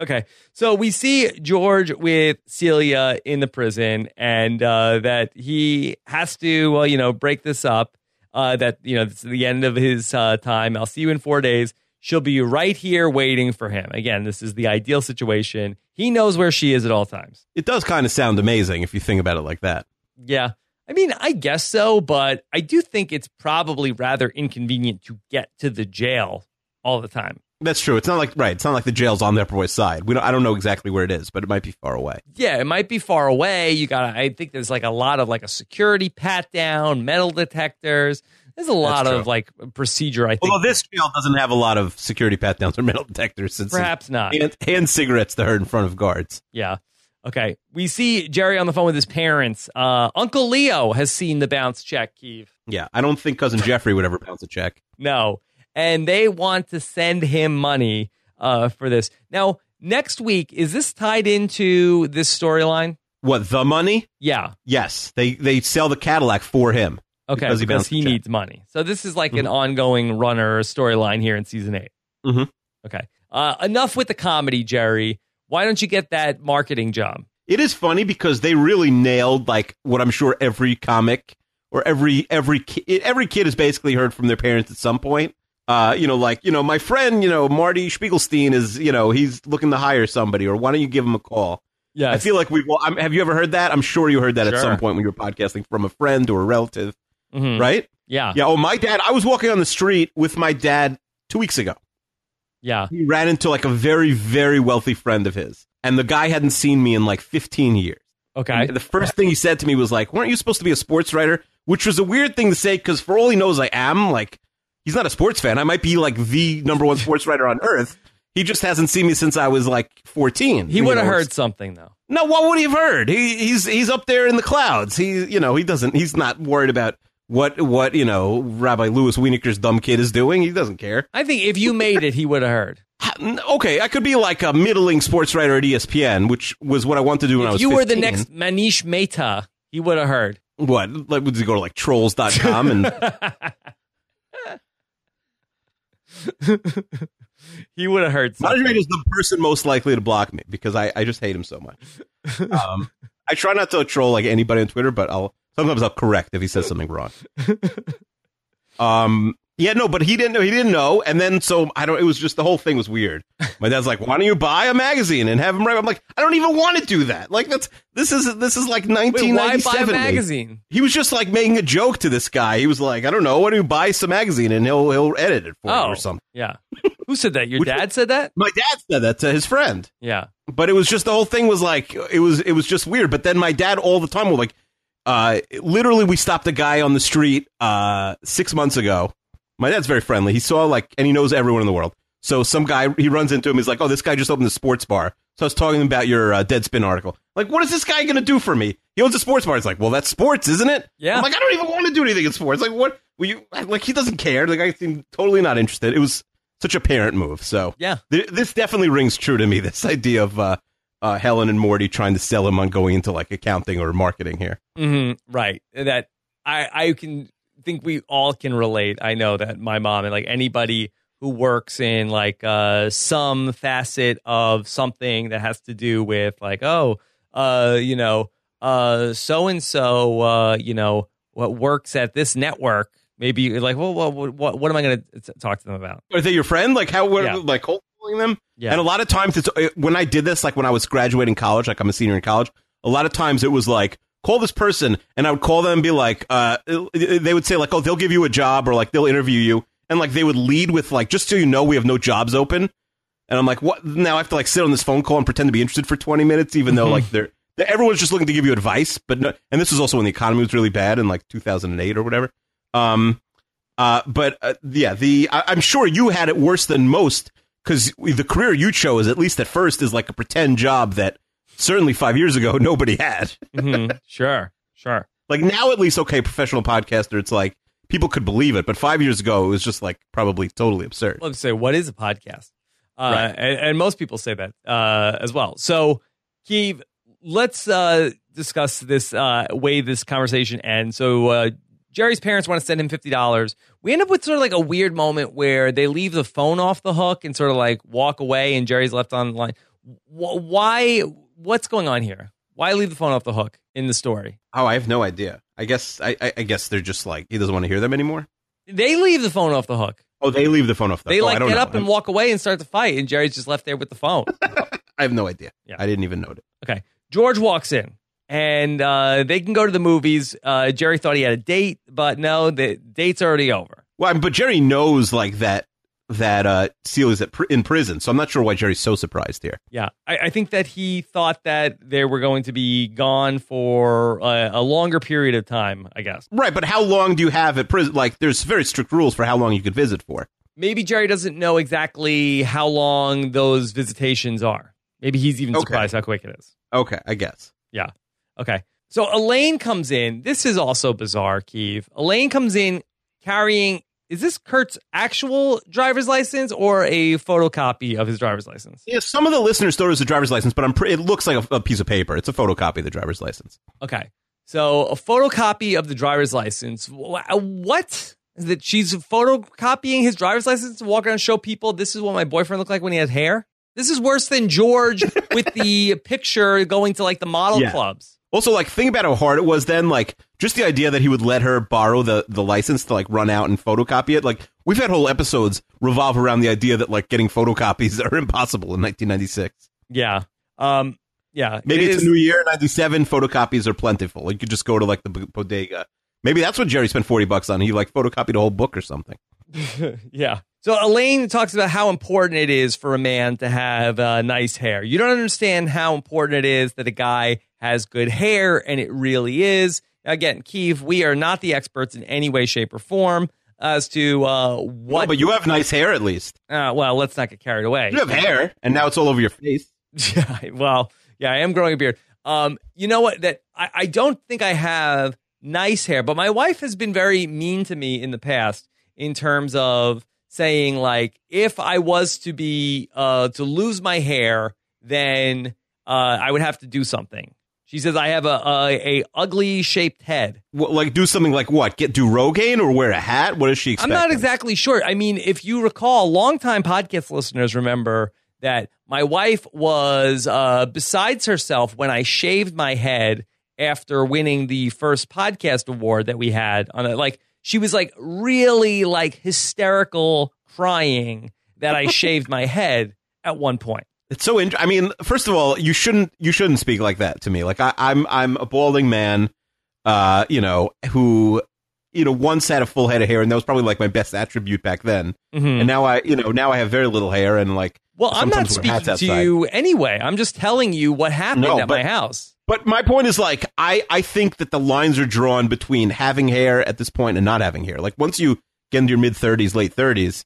S1: Okay, so we see George with Celia in the prison, and uh, that he has to, well, you know, break this up. Uh, that you know, it's the end of his uh, time. I'll see you in four days. She'll be right here waiting for him. Again, this is the ideal situation. He knows where she is at all times.
S2: It does kind of sound amazing if you think about it like that.
S1: Yeah, I mean, I guess so, but I do think it's probably rather inconvenient to get to the jail all the time.
S2: That's true. It's not like right. It's not like the jail's on the Upper West Side. We don't, I don't know exactly where it is, but it might be far away.
S1: Yeah, it might be far away. You got to I think there's like a lot of like a security pat down, metal detectors. There's a lot of like procedure, I think.
S2: Although this jail doesn't have a lot of security pat downs or metal detectors, since
S1: Perhaps not.
S2: hand, hand cigarettes to her in front of guards.
S1: Yeah. Okay. We see Jerry on the phone with his parents. Uh, Uncle Leo has seen the bounce check, Keeve.
S2: Yeah, I don't think cousin Jeffrey would ever bounce a check.
S1: No. And they want to send him money uh, for this. Now, next week, is this tied into this storyline?
S2: What the money?
S1: Yeah.
S2: Yes, they they sell the Cadillac for him.
S1: Okay.
S2: Because
S1: Because
S2: he
S1: he,
S2: the check.
S1: needs money. So this is like an
S2: Mhm.
S1: ongoing runner storyline here in season 8
S2: Mhm.
S1: Okay. Uh, enough with the comedy, Jerry. Why don't you get that marketing job?
S2: It is funny because they really nailed like what I'm sure every comic or every every ki- every kid has basically heard from their parents at some point. Uh, you know, like you know, my friend, you know, Marty Spiegelstein is, you know, he's looking to hire somebody, or why don't you give him a call?
S1: Yeah.
S2: I feel like we. Well, I'm, have you ever heard that? I'm sure you heard that at some point when you were podcasting from a friend or a relative,
S1: Mhm.
S2: right?
S1: Yeah.
S2: Yeah. Oh, my dad. I was walking on the street with my dad two weeks ago.
S1: Yeah.
S2: He ran into like a very, very wealthy friend of his, and the guy hadn't seen me in like 15 years.
S1: Okay.
S2: And the first thing he said to me was like, "Weren't you supposed to be a sports writer?" Which was a weird thing to say because for all he knows, I am. Like, he's not a sports fan. I might be like the number one sports writer on earth. He just hasn't seen me since I was like 14.
S1: He would have heard something, though.
S2: No, what would he have heard? He, he's he's up there in the clouds. He, you know, he doesn't. He's not worried about what what you know Rabbi Louis Winokur's dumb kid is doing. He doesn't care.
S1: I think if you made it, he would have heard.
S2: Okay, I could be like a middling sports writer at ESPN, which was what I wanted to do when I
S1: If
S2: was.
S1: you were the next Manish Mehta, he would have heard.
S2: what? Like, would he go to like trolls.com and
S1: he would have heard something.
S2: Management is the person most likely to block me because I, I just hate him so much. Um, I try not to troll like anybody on Twitter, but I'll sometimes I'll correct if he says something wrong. Um, yeah, no, but he didn't know. He didn't know, and then so I don't. It was just the whole thing was weird. My dad's like, "Why don't you buy a magazine and have him write?" I'm like, "I don't even want to do that. Like that's this is this is like
S1: Wait, why
S2: 1997.
S1: buy a magazine?
S2: He was just like making a joke to this guy. He was like, "I don't know. Why don't you buy some magazine and he'll he'll edit it for you
S1: Oh,
S2: or something."
S1: yeah. Who said that? Your
S2: Which-
S1: dad said that?
S2: My dad said that to his friend.
S1: Yeah.
S2: but it was just the whole thing was like it was it was just weird but then my dad all the time was like uh literally we stopped a guy on the street uh six months ago. My dad's very friendly. He saw like and he knows everyone in the world. So some guy he runs into him. He's like oh this guy just opened a sports bar. So i was talking about your uh, deadspin article. Like what is this guy gonna do for me? He owns a sports bar. It's like well that's sports isn't it?
S1: Yeah.
S2: i'm like i don't even want to do anything in sports. Like what? Will you like he doesn't care. Like, I seem totally not interested. It was such a parent move. So
S1: Yeah.
S2: Th- this definitely rings true to me. This idea of uh, uh, Helen and Morty trying to sell him on going into like accounting or marketing here.
S1: hmm right. That I I can think we all can relate. I know that my mom and like anybody who works in like uh some facet of something that has to do with like oh uh you know uh so and so uh you know what works at this network maybe you're like well what what, what am I going to talk to them about?
S2: Are they your friend? Like how? What,
S1: Yeah.
S2: Like them?
S1: Yeah.
S2: And a lot of times, it's uh, when I did this, like when I was graduating college, like I'm a senior in college. A lot of times, it was like call this person, and I would call them and be like, uh, they would say like, oh, they'll give you a job or like they'll interview you, and like they would lead with like, just so you know, we have no jobs open. And I'm like, what? Now I have to like sit on this phone call and pretend to be interested for 20 minutes, even though like they're. Everyone's just looking to give you advice, but no, and this was also when the economy was really bad in like 2008 or whatever. Um, uh, but uh, yeah, the I, I'm sure you had it worse than most because the career you chose, at least at first, is like a pretend job that certainly five years ago nobody had.
S1: hmm Sure, sure.
S2: Like now, at least, okay, professional podcaster, it's like people could believe it, but five years ago, it was just like probably totally absurd.
S1: Let's say, what is a podcast? Uh,
S2: Right.
S1: and, and most people say that uh, as well. So, Keeve, let's uh, discuss this uh, way this conversation ends. So, uh, Jerry's parents want to send him fifty dollars. We end up with sort of like a weird moment where they leave the phone off the hook and sort of like walk away, and Jerry's left on the line. Why? What's going on here? Why leave the phone off the hook in the story?
S2: Oh, I have no idea. I guess I, I, I guess they're just like he doesn't want to hear them anymore.
S1: They leave the phone off the hook.
S2: Oh, they leave the phone off. The hook.
S1: They
S2: oh, I
S1: like
S2: don't
S1: get
S2: know.
S1: up and walk away and start to fight, and Jerry's just left there with the phone.
S2: I have no idea.
S1: Yeah.
S2: I didn't even note it.
S1: Okay. George walks in and uh, they can go to the movies. Uh, Jerry thought he had a date, but no, the date's already over.
S2: Well, but Jerry knows like that that uh, Celia's at pr- in prison, so I'm not sure why Jerry's so surprised here.
S1: Yeah. I, I think that he thought that they were going to be gone for a, a longer period of time, I guess.
S2: Right, but how long do you have at prison? Like, there's very strict rules for how long you could visit for.
S1: Maybe Jerry doesn't know exactly how long those visitations are. Maybe he's even
S2: Okay.
S1: surprised how quick it is.
S2: Okay, I guess.
S1: Yeah. Okay. So Elaine comes in. This is also bizarre, Keeve. Elaine comes in carrying. Is this Kurt's actual driver's license or a photocopy of his driver's license?
S2: Yeah, some of the listeners thought it was a driver's license, but I'm pre- it looks like a, a piece of paper. It's a photocopy of the driver's license.
S1: Okay. So a photocopy of the driver's license. Wh- What? Is that she's photocopying his driver's license to walk around and show people this is what my boyfriend looked like when he had hair? This is worse than George with the picture going to like the model
S2: Yeah.
S1: clubs.
S2: Also, like, think about how hard it was then. Like, just the idea that he would let her borrow the, the license to, like, run out and photocopy it. Like, we've had whole episodes revolve around the idea that, like, getting photocopies are impossible in 1996.
S1: Yeah. Um yeah.
S2: Maybe
S1: it
S2: it's
S1: is-
S2: a new year, 97, photocopies are plentiful. You could just go to, like, the bodega. Maybe that's what Jerry spent 40 bucks on. He, like, photocopied a whole book or something.
S1: yeah. So Elaine talks about how important it is for a man to have uh, nice hair. You don't understand how important it is that a guy has good hair, and it really is. Again, Keeve, we are not the experts in any way, shape, or form as to uh,
S2: Well,
S1: what.
S2: but you have nice hair, at least.
S1: uh, well, let's not get carried away.
S2: You have hair, and now it's all over your face.
S1: Yeah, well, yeah, I am growing a beard. Um, you know what? That I, I don't think I have nice hair, but my wife has been very mean to me in the past in terms of saying like, if I was to be uh to lose my hair, then uh I would have to do something. She says I have a a, a ugly shaped head.
S2: What, like, do something like what? Get do Rogaine or wear a hat? What does she expect?
S1: I'm not exactly sure. I mean, if you recall, longtime podcast listeners remember that my wife was uh, besides herself when I shaved my head after winning the first podcast award that we had on it. Like she was like really like hysterical crying that I shaved my head at one point.
S2: It's so. Int- I mean, first of all, you shouldn't you shouldn't speak like that to me. Like I, I'm I'm a balding man, uh, you know, who you know once had a full head of hair, and that was probably like my best attribute back then.
S1: Mhm.
S2: And now I, you know, now I have very little hair, and like
S1: Well, I'm not
S2: sometimes wear hats
S1: speaking to you anyway. I'm just telling you what happened
S2: No,
S1: at
S2: but-
S1: my house.
S2: But my point is like I I think that the lines are drawn between having hair at this point and not having hair. Like once you get into your mid 30s, late 30s,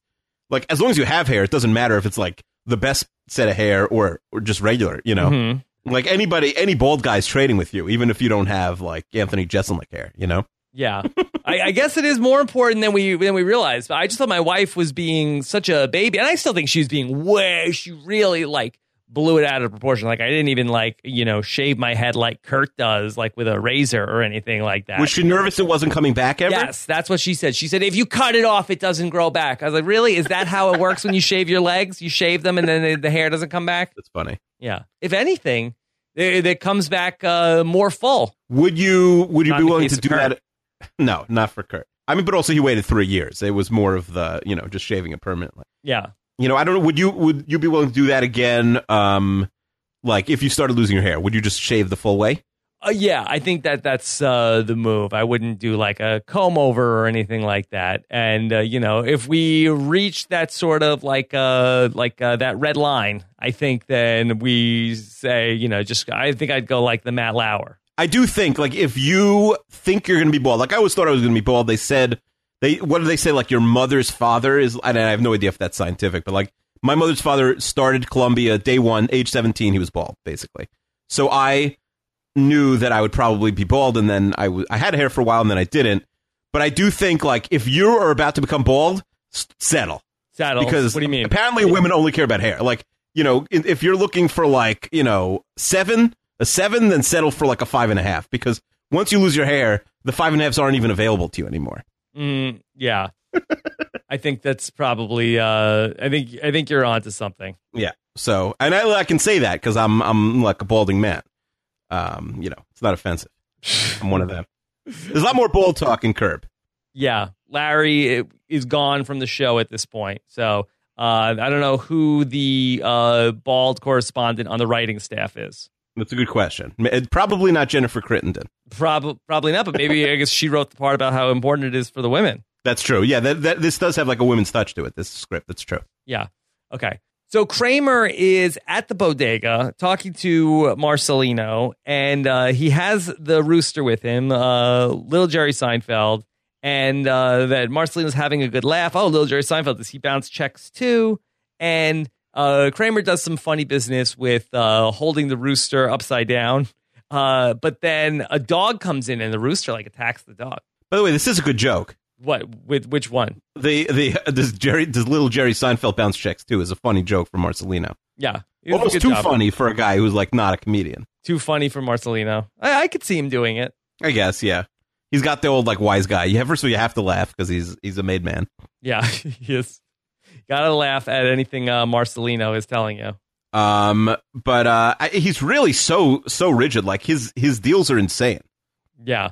S2: like as long as you have hair, it doesn't matter if it's like the best set of hair or or just regular, you know.
S1: Mhm.
S2: Like anybody any bald guy's trading with you even if you don't have like Anthony Jeselnik hair, you know.
S1: Yeah, I, I guess it is more important than we than we realized. But I just thought my wife was being such a baby, and I still think she was being way. She really like blew it out of proportion. Like I didn't even like you know shave my head like Kurt does, like with a razor or anything like that.
S2: Was she nervous it wasn't coming back ever?
S1: Yes, that's what she said. She said if you cut it off, it doesn't grow back. I was like, really? Is that how it works when you shave your legs? You shave them and then the, the hair doesn't come back?
S2: That's funny.
S1: Yeah. If anything, it, it comes back uh, more full.
S2: Would you would you
S1: Not
S2: be willing to do
S1: Kurt.
S2: that? No, not for Kurt. I mean, but also he waited three years. It was more of the you know just shaving it permanently.
S1: Yeah.
S2: You know, I don't know. Would you would you be willing to do that again? Um, like if you started losing your hair, would you just shave the full way?
S1: Uh, yeah, I think that that's uh, the move. I wouldn't do like a comb over or anything like that. And uh, you know, if we reach that sort of like uh like uh, that red line, I think then we say, you know, just I think I'd go like the Matt Lauer.
S2: I do think like if you think you're going to be bald, like I always thought I was going to be bald. They said they what do they say? Like your mother's father is, and I have no idea if that's scientific, but like my mother's father started Columbia day one, age seventeen, he was bald basically. So I knew that I would probably be bald, and then I I had hair for a while, and then I didn't. But I do think like if you are about to become bald, s- settle
S1: Saddle.
S2: because
S1: what do you mean?
S2: Apparently, women only care about hair. Like you know, if you're looking for like you know seven, a seven, then settle for like a five and a half because once you lose your hair, the five and a halves aren't even available to you anymore.
S1: Mm, yeah. I think that's probably. Uh, I think I think you're onto something.
S2: Yeah. So, and I, I can say that because I'm I'm like a balding man. Um, you know, it's not offensive. I'm one of them. There's a lot more bald talk in Curb.
S1: Yeah, Larry is gone from the show at this point. So uh, I don't know who the uh, bald correspondent on the writing staff is.
S2: That's a good question. Probably not Jennifer Crittenden.
S1: Probably, probably not. But maybe I guess she wrote the part about how important it is for the women.
S2: That's true. Yeah, that, that this does have like a women's touch to it. This script. That's true.
S1: Yeah. Okay. So Kramer is at the bodega talking to Marcelino, and uh, he has the rooster with him, uh, little Jerry Seinfeld, and uh, that Marcelino's having a good laugh. Oh, little Jerry Seinfeld, does he bounce checks too? And uh, Kramer does some funny business with uh, holding the rooster upside down. Uh, but then a dog comes in, and the rooster like attacks the dog.
S2: By the way, this is a good joke.
S1: What with which one?
S2: The the does Jerry does little Jerry Seinfeld bounce checks too is a funny joke for Marcelino.
S1: Yeah, it was
S2: Almost too
S1: job.
S2: funny for a guy who's like not a comedian.
S1: Too funny for Marcelino. I, I could see him doing it.
S2: I guess, yeah. He's got the old like wise guy. You have first of all, you have to laugh because he's he's a made man.
S1: Yeah, he is. Gotta laugh at anything uh, Marcelino is telling you.
S2: Um, but uh, he's really so so rigid. Like his his deals are insane.
S1: Yeah.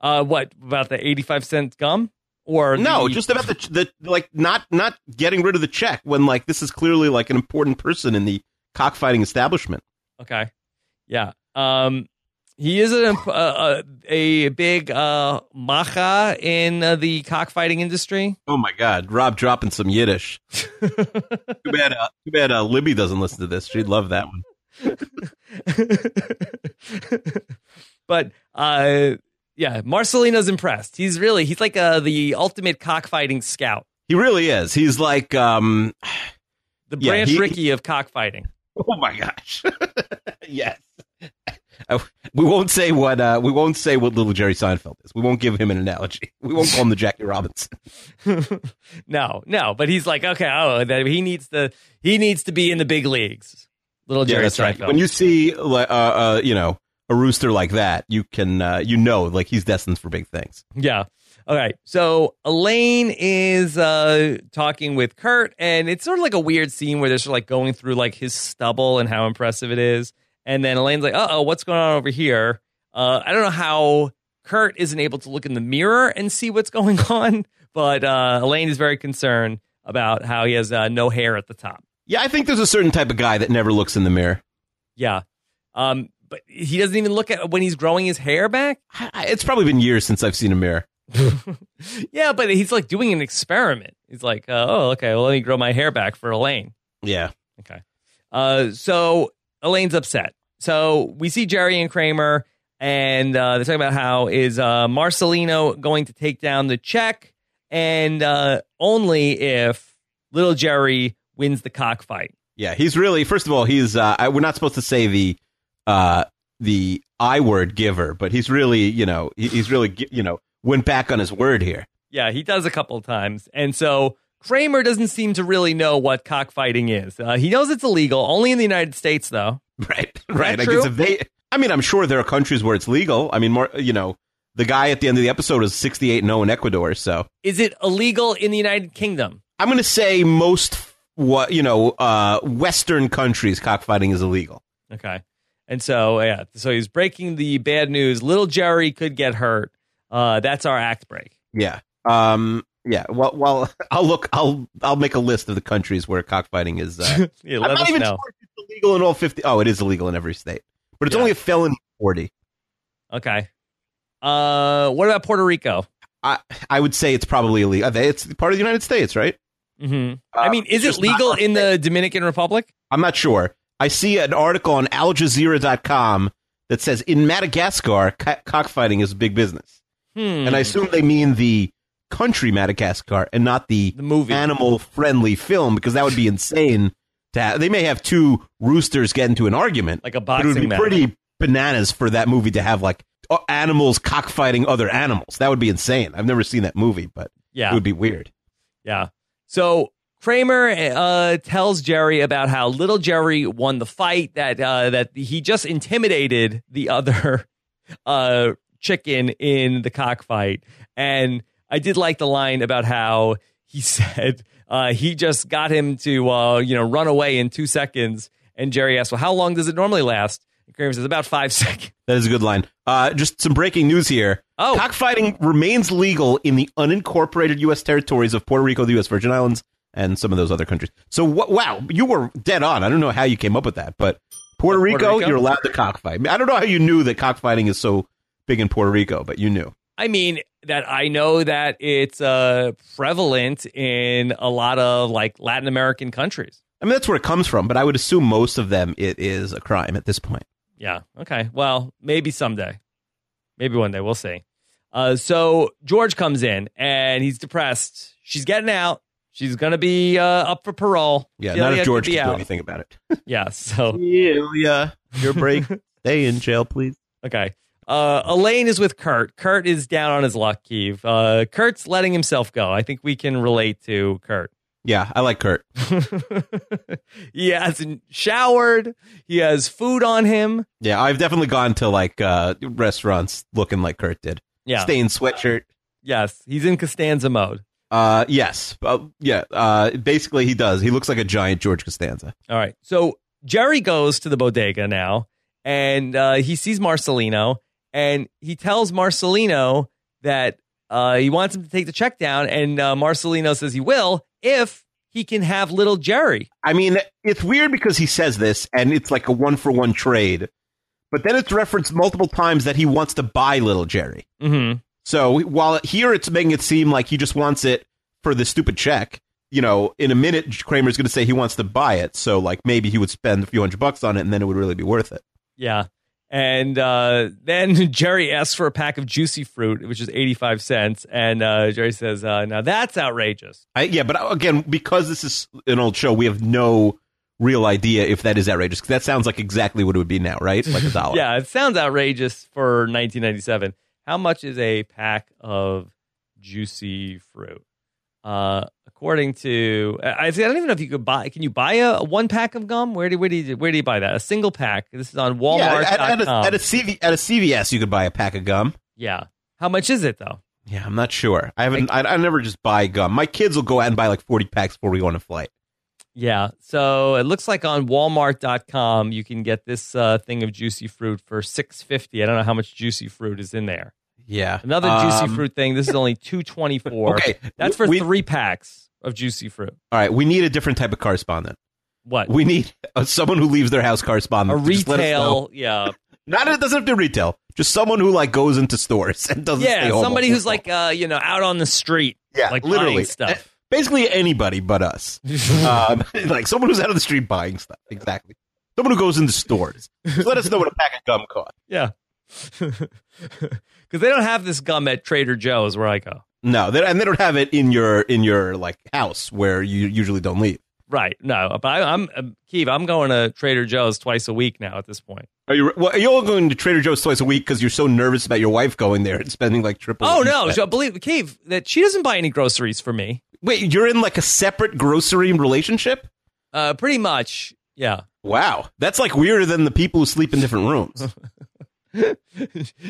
S1: Uh, what about the eighty-five cent gum? Or
S2: No,
S1: the-
S2: just about the the like not not getting rid of the check when like this is clearly like an important person in the cockfighting establishment.
S1: okay. Yeah. Um, he is a a, a big uh macher in uh, the cockfighting industry.
S2: Oh my God, Rob dropping some Yiddish. too bad, uh, too bad uh, Libby doesn't listen to this. She'd love that one.
S1: but uh, yeah, Marcelino's impressed. He's really he's like uh, the ultimate cockfighting scout,
S2: He really is. He's like, um,
S1: the
S2: Yeah,
S1: Branch
S2: he-
S1: Rickey of cockfighting.
S2: oh my gosh, yes. We won't say what uh, we won't say what little Jerry Seinfeld is. We won't give him an analogy. We won't call him the Jackie Robinson.
S1: no, no, but he's like, okay, oh, that he needs to he needs to be in the big leagues. Little
S2: Yeah,
S1: Jerry
S2: right.
S1: Seinfeld.
S2: When you see, like, uh, uh, you know, a rooster like that, you can, uh, you know, like he's destined for big things.
S1: yeah. Okay. So Elaine is uh talking with Kurt, and it's sort of like a weird scene where they're sort of like going through like his stubble and how impressive it is. And then Elaine's like, uh oh, what's going on over here? Uh, I don't know how Kurt isn't able to look in the mirror and see what's going on, but uh, Elaine is very concerned about how he has uh, no hair at the top.
S2: Yeah, I think there's a certain type of guy that never looks in the mirror.
S1: Yeah. Um, but he doesn't even look at when he's growing his hair back.
S2: It's probably been years since I've seen a mirror.
S1: yeah, but he's like doing an experiment. He's like, uh, oh, okay, well, let me grow my hair back for Elaine.
S2: Yeah.
S1: Okay. Uh, so Elaine's upset. So we see Jerry and Kramer, and uh, they're talking about how is uh, Marcelino going to take down the check, and uh, only if little Jerry wins the cockfight.
S2: Yeah, he's really. First of all, he's. Uh, I, we're not supposed to say the uh, the I word giver, but he's really, you know, he's really, you know, went back on his word here.
S1: Yeah, he does a couple of times. And so Kramer doesn't seem to really know what cockfighting is. Uh, he knows it's illegal, only in the United States, though.
S2: Right, right. I
S1: true?
S2: guess if they, I mean, I'm sure there are countries where it's legal. I mean, more, you know, the guy at the end of the episode is 68 0 in Ecuador. So
S1: Is it illegal in the United Kingdom?
S2: I'm going to say most, what you know, uh, Western countries cockfighting is illegal.
S1: Okay. And so, yeah, so he's breaking the bad news. Little Jerry could get hurt. Uh, that's our act break.
S2: Yeah. Um. Yeah. Well. Well. I'll look. I'll. I'll make a list of the countries where cockfighting is. Uh,
S1: Yeah,
S2: I'm not
S1: us
S2: even
S1: know.
S2: sure if it's illegal in all 50. Oh, it is illegal in every state, but it's
S1: Yeah.
S2: only a felony 40.
S1: Okay. Uh, what about Puerto Rico?
S2: I I would say it's probably illegal. It's part of the United States, right?
S1: Mm-hmm. I
S2: Uh,
S1: mean, is it legal in the Dominican Republic?
S2: I'm not sure. I see an article on AlJazeera.com that says in Madagascar, co- cockfighting is big business,
S1: Hmm.
S2: and I assume they mean the country Madagascar and not the
S1: the movie.
S2: animal-friendly film because that would be insane. To have. They may have two roosters get into an argument,
S1: like a
S2: but it would
S1: boxing
S2: be
S1: match.
S2: pretty bananas for that movie to have like animals cockfighting other animals. That would be insane. I've never seen that movie, but
S1: yeah.
S2: it would be weird.
S1: Yeah. So Kramer uh, tells Jerry about how little Jerry won the fight, that uh, that he just intimidated the other uh, chicken in the cockfight. And I did like the line about how he said uh, he just got him to uh, you know run away in two seconds. And Jerry asked, "Well, how long does it normally last?" And Kramer says, "About five seconds."
S2: That is a good line. Uh, just some breaking news here.
S1: Oh.
S2: Cockfighting remains legal in the unincorporated U.S. territories of Puerto Rico, the U.S. Virgin Islands, and some of those other countries. So, wh- wow, you were dead on. I don't know how you came up with that, but Puerto,
S1: Puerto
S2: Rico,
S1: Rico?
S2: you're allowed to cockfight. I don't know how you knew that cockfighting is so big in Puerto Rico, but you knew.
S1: I mean that I know that it's uh, prevalent in a lot of like Latin American countries.
S2: I mean, that's where it comes from, but I would assume most of them it is a crime at this point.
S1: Yeah. Okay. Well, maybe someday. Maybe one day. We'll see. Uh, so George comes in and he's depressed. She's getting out. She's going to be uh, up for parole.
S2: Yeah,
S1: She'll
S2: not if George can do
S1: out.
S2: anything about it.
S1: Yeah. So,
S2: Celia, your break. Stay in jail, please.
S1: okay. Uh, Elaine is with Kurt. Kurt is down on his luck, Keeve. Uh, Kurt's letting himself go. I think we can relate to Kurt.
S2: Yeah, I like Kurt.
S1: he hasn't showered. He has food on him.
S2: Yeah, I've definitely gone to like uh, restaurants looking like Kurt did.
S1: Yeah.
S2: Stained sweatshirt.
S1: Yes. He's in Costanza mode.
S2: Uh, yes, uh, yeah. Uh, basically, he does. He looks like a giant George Costanza.
S1: All right. So Jerry goes to the bodega now and uh, he sees Marcelino and he tells Marcelino that uh, he wants him to take the check down. And uh, Marcelino says he will if he can have little Jerry.
S2: I mean, it's weird because he says this, and it's like a one for one trade. But then it's referenced multiple times that he wants to buy little Jerry.
S1: Mm-hmm.
S2: So while here it's making it seem like he just wants it for the stupid check, you know, in a minute Kramer's going to say he wants to buy it. So like maybe he would spend a few hundred bucks on it, and then it would really be worth it.
S1: Yeah. And uh, then Jerry asks for a pack of juicy fruit, which is 85 cents. And uh, Jerry says, uh, now that's outrageous.
S2: I, yeah, but uh, again, because this is an old show, we have no real idea if that is outrageous. that sounds like exactly what it would be now, right? Like a dollar.
S1: Yeah, it sounds outrageous for 1997. How much is a pack of juicy fruit? Uh, according to, I, I don't even know if you could buy. Can you buy a, a one pack of gum? Where do where do you where do you buy that? A single pack. This is on
S2: Walmart.
S1: Yeah,
S2: at, at, a, at, a CV, at a CVS, you could buy a pack of gum.
S1: yeah. How much is it though?
S2: Yeah, I'm not sure. I haven't. I, I never just buy gum. My kids will go out and buy like 40 packs before we go on a flight.
S1: Yeah. So it looks like on Walmart.com you can get this uh, thing of juicy fruit for six fifty. I don't know how much juicy fruit is in there.
S2: Yeah,
S1: Another juicy
S2: Um,
S1: fruit thing. This is only two twenty four.
S2: Okay,
S1: That's for
S2: we,
S1: three packs of juicy fruit.
S2: All right, we need a different type of correspondent.
S1: What?
S2: We need uh, someone who leaves their house correspondent. to just let us know.
S1: retail, yeah,
S2: Not it doesn't have to retail. Just someone who like goes into stores and doesn't.
S1: yeah. Somebody who's like, uh, you know, out on the street,
S2: yeah,
S1: like
S2: literally
S1: stuff.
S2: Basically anybody but us. um, like someone who's out on the street buying stuff. Exactly. Someone who goes into stores. Just let us know what a pack of gum costs.
S1: yeah, because they don't have this gum at Trader Joe's where I go.
S2: No, they, and they don't have it in your in your like house where you usually don't leave.
S1: Right? No, but I, I'm uh, Keeve. I'm going to Trader Joe's twice a week now. At this point.
S2: Are you? Well, are you all going to Trader Joe's twice a week because you're so nervous about your wife going there and spending like triple?
S1: Oh no! So believe Keeve that she doesn't buy any groceries for me.
S2: Wait, you're in like a separate grocery relationship?
S1: Uh, pretty much, yeah.
S2: Wow, that's like weirder than the people who sleep in different rooms.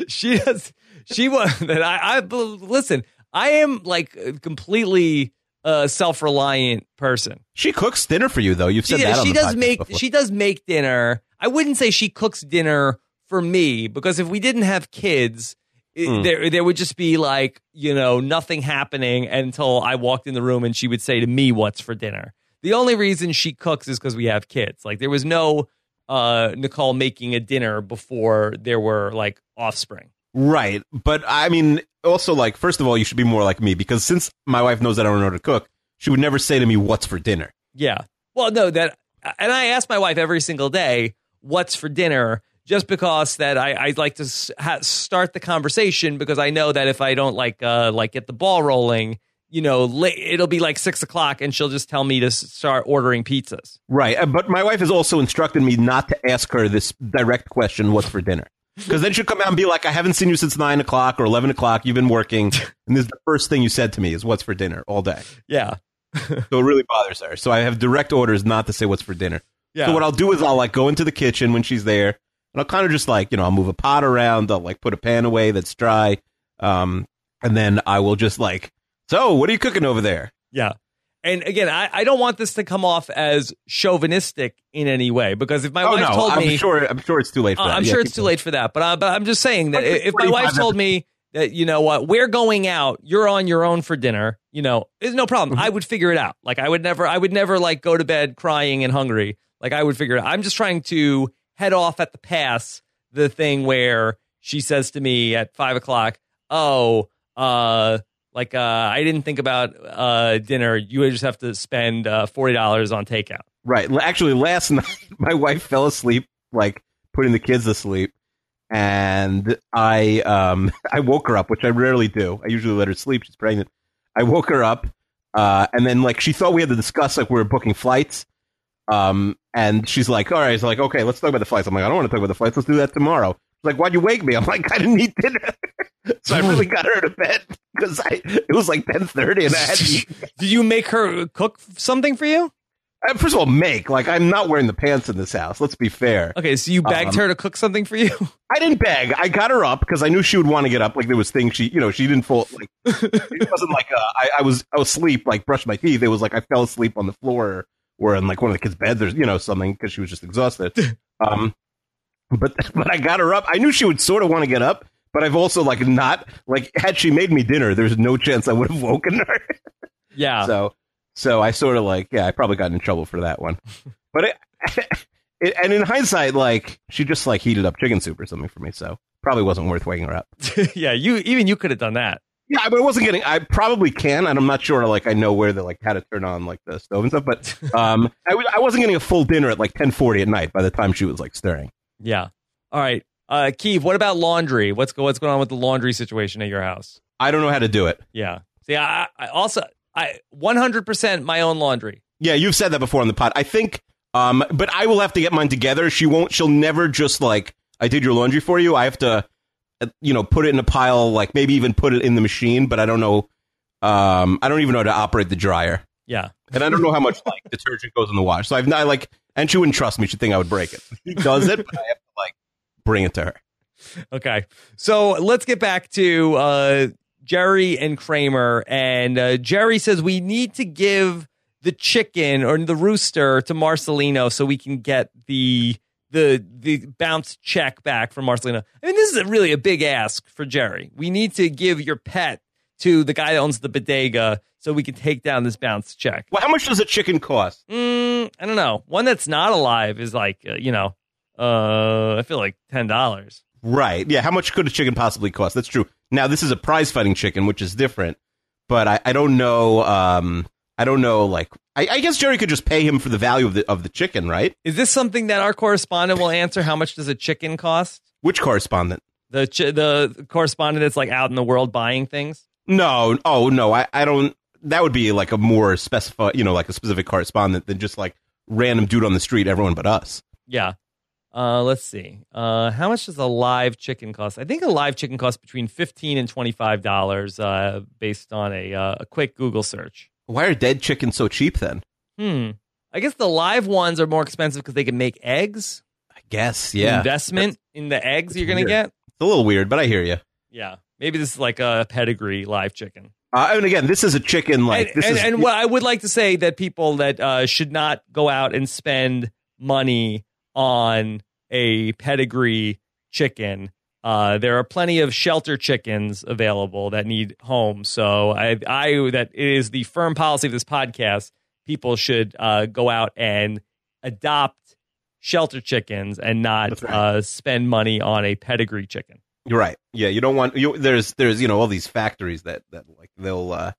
S1: she does. She was that I, I. Listen, I am like a completely uh, self-reliant person.
S2: She cooks dinner for you, though. You've said
S1: she,
S2: that. on
S1: she does make.
S2: before.
S1: She does make dinner. I wouldn't say she cooks dinner for me because if we didn't have kids, it-
S2: Mm.
S1: there there would just be like you know nothing happening until I walked in the room and she would say to me, "What's for dinner?" The only reason she cooks is because we have kids. Like there was no uh, Nicole making a dinner before there were like offspring.
S2: Right. But I mean, also, like, first of all, you should be more like me because since my wife knows that I don't know how to cook, she would never say to me, What's for dinner?
S1: Yeah. Well, no, that, and I ask my wife every single day, what's for dinner? Just because that I, I like to ha- start the conversation because I know that if I don't like, uh, like get the ball rolling, you know, la- it'll be like six o'clock and she'll just tell me to start ordering pizzas.
S2: Right. uh, But my wife has also instructed me not to ask her this direct question, What's for dinner? Because then she'll come out and be like, I haven't seen you since nine o'clock or 11 o'clock. You've been working. And this is the first thing you said to me is, What's for dinner all day?
S1: Yeah.
S2: So it really bothers her. So I have direct orders not to say what's for dinner.
S1: Yeah.
S2: So what I'll do is I'll like go into the kitchen when she's there, and I'll kind of just like you know I'll move a pot around. I'll like put a pan away that's dry, um, and then I will just like, so what are you cooking over there?
S1: Yeah. And again, I, I don't want this to come off as chauvinistic in any way because if my
S2: oh
S1: wife
S2: no,
S1: told
S2: I'm
S1: me,
S2: sure I'm sure it's too late for
S1: Uh,
S2: that.
S1: I'm
S2: Yeah,
S1: sure it's too late for that, but, uh, but I'm just saying that if my wife told me that you know what we're going out, you're on your own for dinner, you know, it's no problem.
S2: Mm-hmm.
S1: I would figure it out. Like I would never, I would never like go to bed crying and hungry. Like I would figure it. out. I'm just trying to head off at the pass the thing where she says to me at five o'clock, "Oh, uh." Like uh, I didn't think about uh, dinner. You would just have to spend uh, forty dollars on takeout.
S2: Right. Actually, last night my wife fell asleep, like putting the kids to sleep, and I um I woke her up, which I rarely do. I usually let her sleep. She's pregnant. I woke her up, uh, and then like she thought we had to discuss like we were booking flights. Um, and she's like, "All right." She's like, "Okay, let's talk about the flights." I'm like, "I don't want to talk about the flights. Let's do that tomorrow." Like, "Why'd you wake me?" I'm like, "I didn't eat dinner." so I really got her to bed because I it was like 10:30 and I had to eat
S1: Did you make her cook something for you?
S2: Uh, First of all, make like I'm not wearing the pants in this house. Let's be fair.
S1: Okay, so you begged
S2: Um,
S1: her to cook something for you.
S2: I didn't beg. I got her up because I knew she would want to get up. Like there was things she, you know, she didn't fall. Like it wasn't like uh, I, I was I was asleep, like brushed my teeth. It was like I fell asleep on the floor or in like one of the kids' beds. There's you know something because she was just exhausted. Um, but but I got her up. I knew she would sort of want to get up, but I've also like not like had she made me dinner, there's no chance I would have woken her.
S1: Yeah.
S2: So, so I sort of like, yeah, I probably got in trouble for that one. But it, it, and in hindsight, like she just like heated up chicken soup or something for me, so probably wasn't worth waking her up.
S1: yeah, you even you could have done that.
S2: Yeah, but it wasn't getting. I probably can, and I'm not sure. Like I know where the like how to turn on like the stove and stuff, but um, I, w- I wasn't getting a full dinner at like 10:40 at night by the time she was like stirring.
S1: Yeah. All right. Uh Keeve, what about laundry? What's go what's going on with the laundry situation at your house?
S2: I don't know how to do it.
S1: Yeah. See, I, I also I 100% my own laundry.
S2: Yeah, you've said that before on the pod. I think, um, but I will have to get mine together. She won't. She'll never just like I did your laundry for you. I have to, uh, you know, put it in a pile. Like maybe even put it in the machine. But I don't know. Um, I don't even know how to operate the dryer,
S1: Yeah.
S2: and I don't know how much like detergent goes in the wash. So I've not like, and she wouldn't trust me. She'd think I would break it. She does it, but I have to like bring it to her.
S1: Okay. So let's get back to uh, Jerry and Kramer. And uh, Jerry says we need to give the chicken or the rooster to Marcelino so we can get the the the bounce check back from Marcelino. I mean, this is a really a big ask for Jerry. We need to give your pet to the guy that owns the bodega so we can take down this bounce check.
S2: Well, how much does a chicken cost?
S1: Mm, I don't know. One that's not alive is like uh, you know, uh, I feel like ten dollars.
S2: Right. Yeah. How much could a chicken possibly cost? That's true. Now this is a prize fighting chicken, which is different. But I, I don't know. Um, I don't know. Like, I, I guess Jerry could just pay him for the value of the of the chicken, right?
S1: Is this something that our correspondent will answer? How much does a chicken cost?
S2: Which correspondent?
S1: The ch- the correspondent that's like out in the world buying things.
S2: No. Oh no. I, I don't. That would be like a more specified, you know, like a specific correspondent than just like random dude on the street, everyone but us.
S1: Yeah. Uh, let's see. Uh, how much does a live chicken cost? I think a live chicken costs between fifteen and twenty five dollars, uh, based on a uh, a quick Google search.
S2: Why are dead chickens so cheap then?
S1: Hmm. I guess the live ones are more expensive because they can make eggs.
S2: I guess, yeah.
S1: Investment in the eggs you're going to
S2: weird.
S1: get.
S2: It's a little weird, but I hear you.
S1: Yeah. Maybe this is like a pedigree live chicken.
S2: Uh, and again, this is a chicken like
S1: and,
S2: this
S1: and,
S2: is
S1: and what I would like to say that people that uh, should not go out and spend money on a pedigree chicken. Uh, there are plenty of shelter chickens available that need homes. So I, I that it is the firm policy of this podcast. People should uh, go out and adopt shelter chickens and not
S2: right.
S1: uh, spend money on a pedigree chicken.
S2: You're right. Yeah, you don't want you. There's there's you know all these factories that that like they'll uh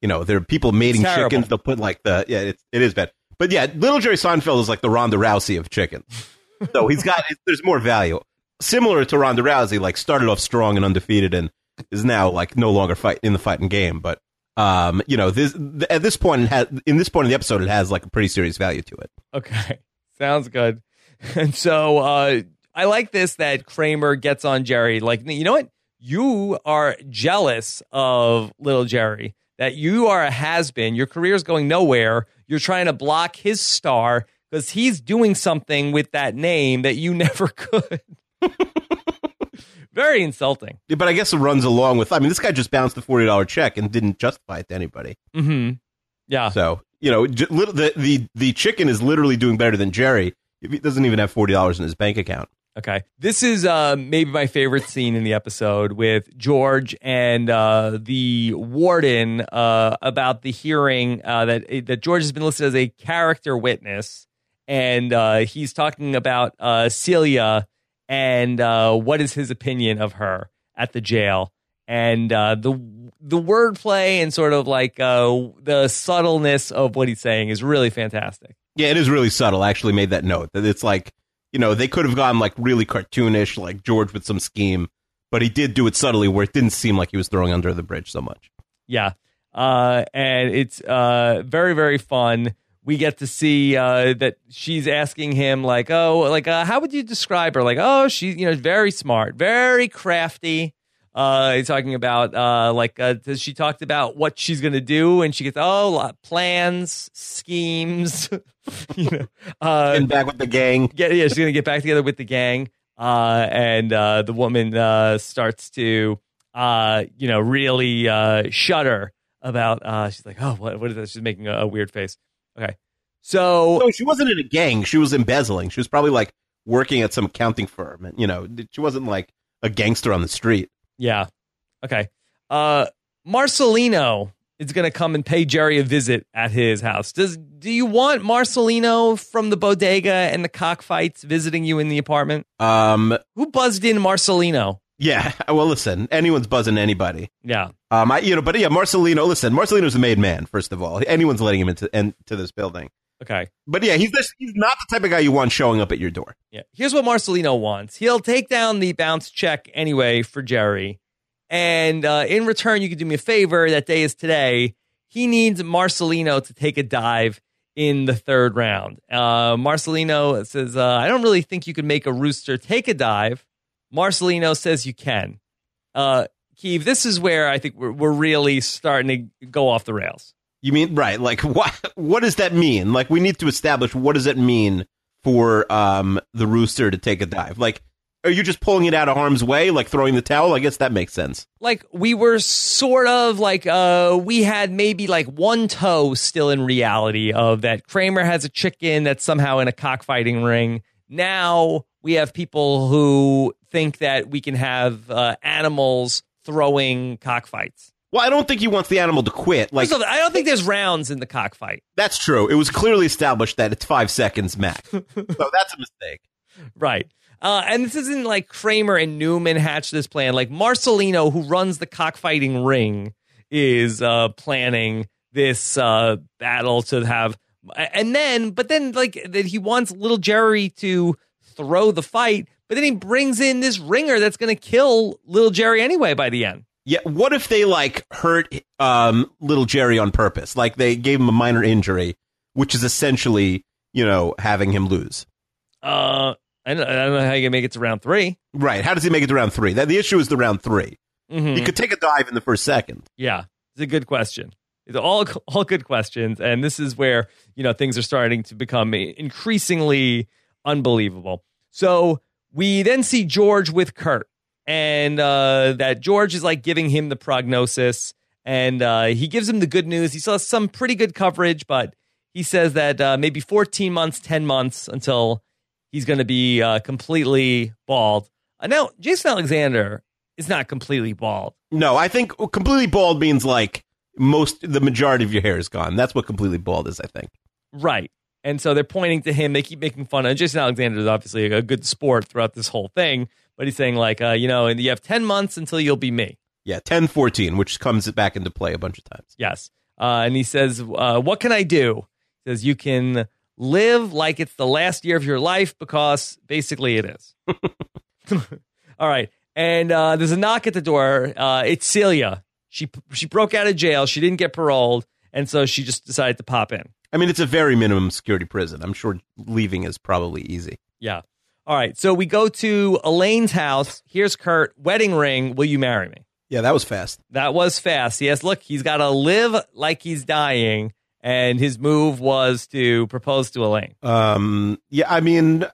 S2: you know there are people mating chickens. They'll put like the yeah it's it is bad. But yeah, little Jerry Seinfeld is like the Ronda Rousey of chickens. so he's got there's more value. Similar to Ronda Rousey, like started off strong and undefeated, and is now like no longer fight in the fighting game. But um, you know this at this point it has, in this point of the episode, it has like a pretty serious value to it.
S1: Okay. Sounds good. And so uh I like this that Kramer gets on Jerry. Like, you know what? You are jealous of little Jerry, that you are a has been. Your career's going nowhere. You're trying to block his star because he's doing something with that name that you never could. Very insulting.
S2: Yeah, But I guess it runs along with. I mean, this guy just bounced the forty dollar check and didn't justify it to anybody.
S1: hmm Yeah.
S2: So you know, the the the chicken is literally doing better than Jerry. He doesn't even have forty dollars in his bank account.
S1: Okay. This is uh, maybe my favorite scene in the episode with George and uh, the warden uh, about the hearing uh, that that George has been listed as a character witness, and uh, he's talking about uh, Celia and what is his opinion of her at the jail, and the the wordplay and sort of like the subtleness of what he's saying is really fantastic.
S2: Yeah, it is really subtle. I actually made that note that it's like you know they could have gone like really cartoonish, like George with some scheme, but he did do it subtly where it didn't seem like he was throwing under the bridge so much.
S1: Yeah. Uh, and it's uh, very, very fun. We get to see uh, that she's asking him, like, oh, like, uh, how would you describe her? Like, oh, she's, you know, very smart, very crafty. Uh, he's talking about, uh, like, uh, she talked about what she's going to do, and she gets, oh, plans, schemes, you know. Uh,
S2: and back with the gang.
S1: get yeah, she's gonna get back together with the gang. Uh, and uh, the woman uh, starts to uh, you know really uh, shudder about. Uh, she's like, oh, what? What is this? She's making a, a weird face. Okay, so
S2: No, she wasn't in a gang. She was embezzling. She was probably like working at some accounting firm, and you know, she wasn't like a gangster on the street.
S1: yeah, okay. Uh, Marcelino is gonna come and pay Jerry a visit at his house. Does do you want Marcelino from the bodega and the cockfights visiting you in the apartment?
S2: Um,
S1: Who buzzed in Marcelino?
S2: yeah. Well, listen, anyone's buzzing anybody.
S1: Yeah.
S2: Um, I, you know, but yeah, Marcelino. Listen, Marcelino's a made man. First of all, anyone's letting him into into this building.
S1: Okay.
S2: But yeah, he's this, he's not the type of guy you want showing up at your door.
S1: Yeah. Here's what Marcelino wants. He'll take down the bounce check anyway for Jerry. And uh, in return, you can do me a favor. That day is today. He needs Marcelino to take a dive in the third round. Uh, Marcelino says, uh, I don't really think you can make a rooster take a dive. Marcelino says you can. Uh, Keeve, this is where I think we're, we're really starting to go off the rails.
S2: You mean right? Like what? What does that mean? Like we need to establish what does it mean for um the rooster to take a dive? Like, are you just pulling it out of harm's way, like throwing the towel? I guess that makes sense.
S1: like we were sort of like uh we had maybe like one toe still in reality of that Kramer has a chicken that's somehow in a cockfighting ring. Now we have people who think that we can have uh, animals throwing cockfights.
S2: Well, I don't think he wants the animal to quit. Like
S1: all, I don't think there's rounds in the cockfight.
S2: that's true. It was clearly established that it's five seconds max. so that's a mistake.
S1: Right. Uh, and this isn't like Kramer and Newman hatch this plan. Like Marcelino, who runs the cockfighting ring, is uh, planning this uh, battle to have. And then, but then, like, that he wants little Jerry to throw the fight, but then he brings in this ringer that's going to kill little Jerry anyway by the end.
S2: Yeah. What if they like hurt um little Jerry on purpose? Like they gave him a minor injury, which is essentially you know having him lose.
S1: Uh, I don't, I don't know how you can make it to round three.
S2: Right. How does he make it to round three? That the issue is the round 3
S1: Mhm.
S2: He could take a dive in the first second.
S1: Yeah, it's a good question. It's all all good questions, and this is where you know things are starting to become increasingly unbelievable. So we then see George with Kurt, and uh, that George is like giving him the prognosis, and uh, he gives him the good news. He saw some pretty good coverage, but he says that uh, maybe 14 months, 10 months until he's going to be uh, completely bald. Uh, now, Jason Alexander is not completely bald.
S2: No, I think completely bald means like most the majority of your hair is gone. That's what completely bald is, I think.
S1: Right. And so they're pointing to him. They keep making fun of Jason Alexander is obviously a good sport throughout this whole thing, but he's saying like, uh, you know, and you have 10 months until you'll be me.
S2: Yeah, 10 14, which comes back into play a bunch of times.
S1: Yes. Uh, and he says, uh, what can I do? He says, you can live like it's the last year of your life because basically it is. All right. And uh, there's a knock at the door. Uh, it's Celia. She she broke out of jail. She didn't get paroled, and so she just decided to pop in.
S2: I mean, it's a very minimum security prison. I'm sure leaving is probably easy.
S1: Yeah. All right. So we go to Elaine's house. Here's Kurt. Wedding ring. Will you marry me?
S2: Yeah, that was fast.
S1: That was fast. Yes. Look, he's got to live like he's dying, and his move was to propose to Elaine.
S2: Um. Yeah. I mean,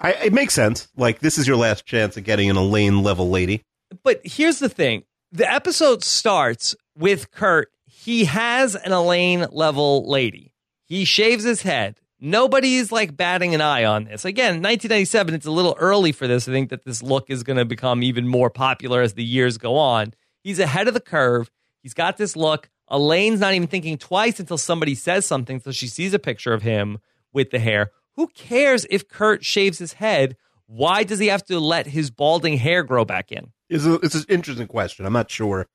S2: I, it makes sense. Like this is your last chance at getting an Elaine level lady.
S1: But here's the thing: the episode starts with Kurt. He has an Elaine level lady. He shaves his head. Nobody's like batting an eye on this. Again, 1997, it's a little early for this. I think that this look is going to become even more popular as the years go on. He's ahead of the curve. He's got this look. Elaine's not even thinking twice until somebody says something. So she sees a picture of him with the hair. Who cares if Kurt shaves his head? Why does he have to let his balding hair grow back in?
S2: It's, a, it's an interesting question. I'm not sure.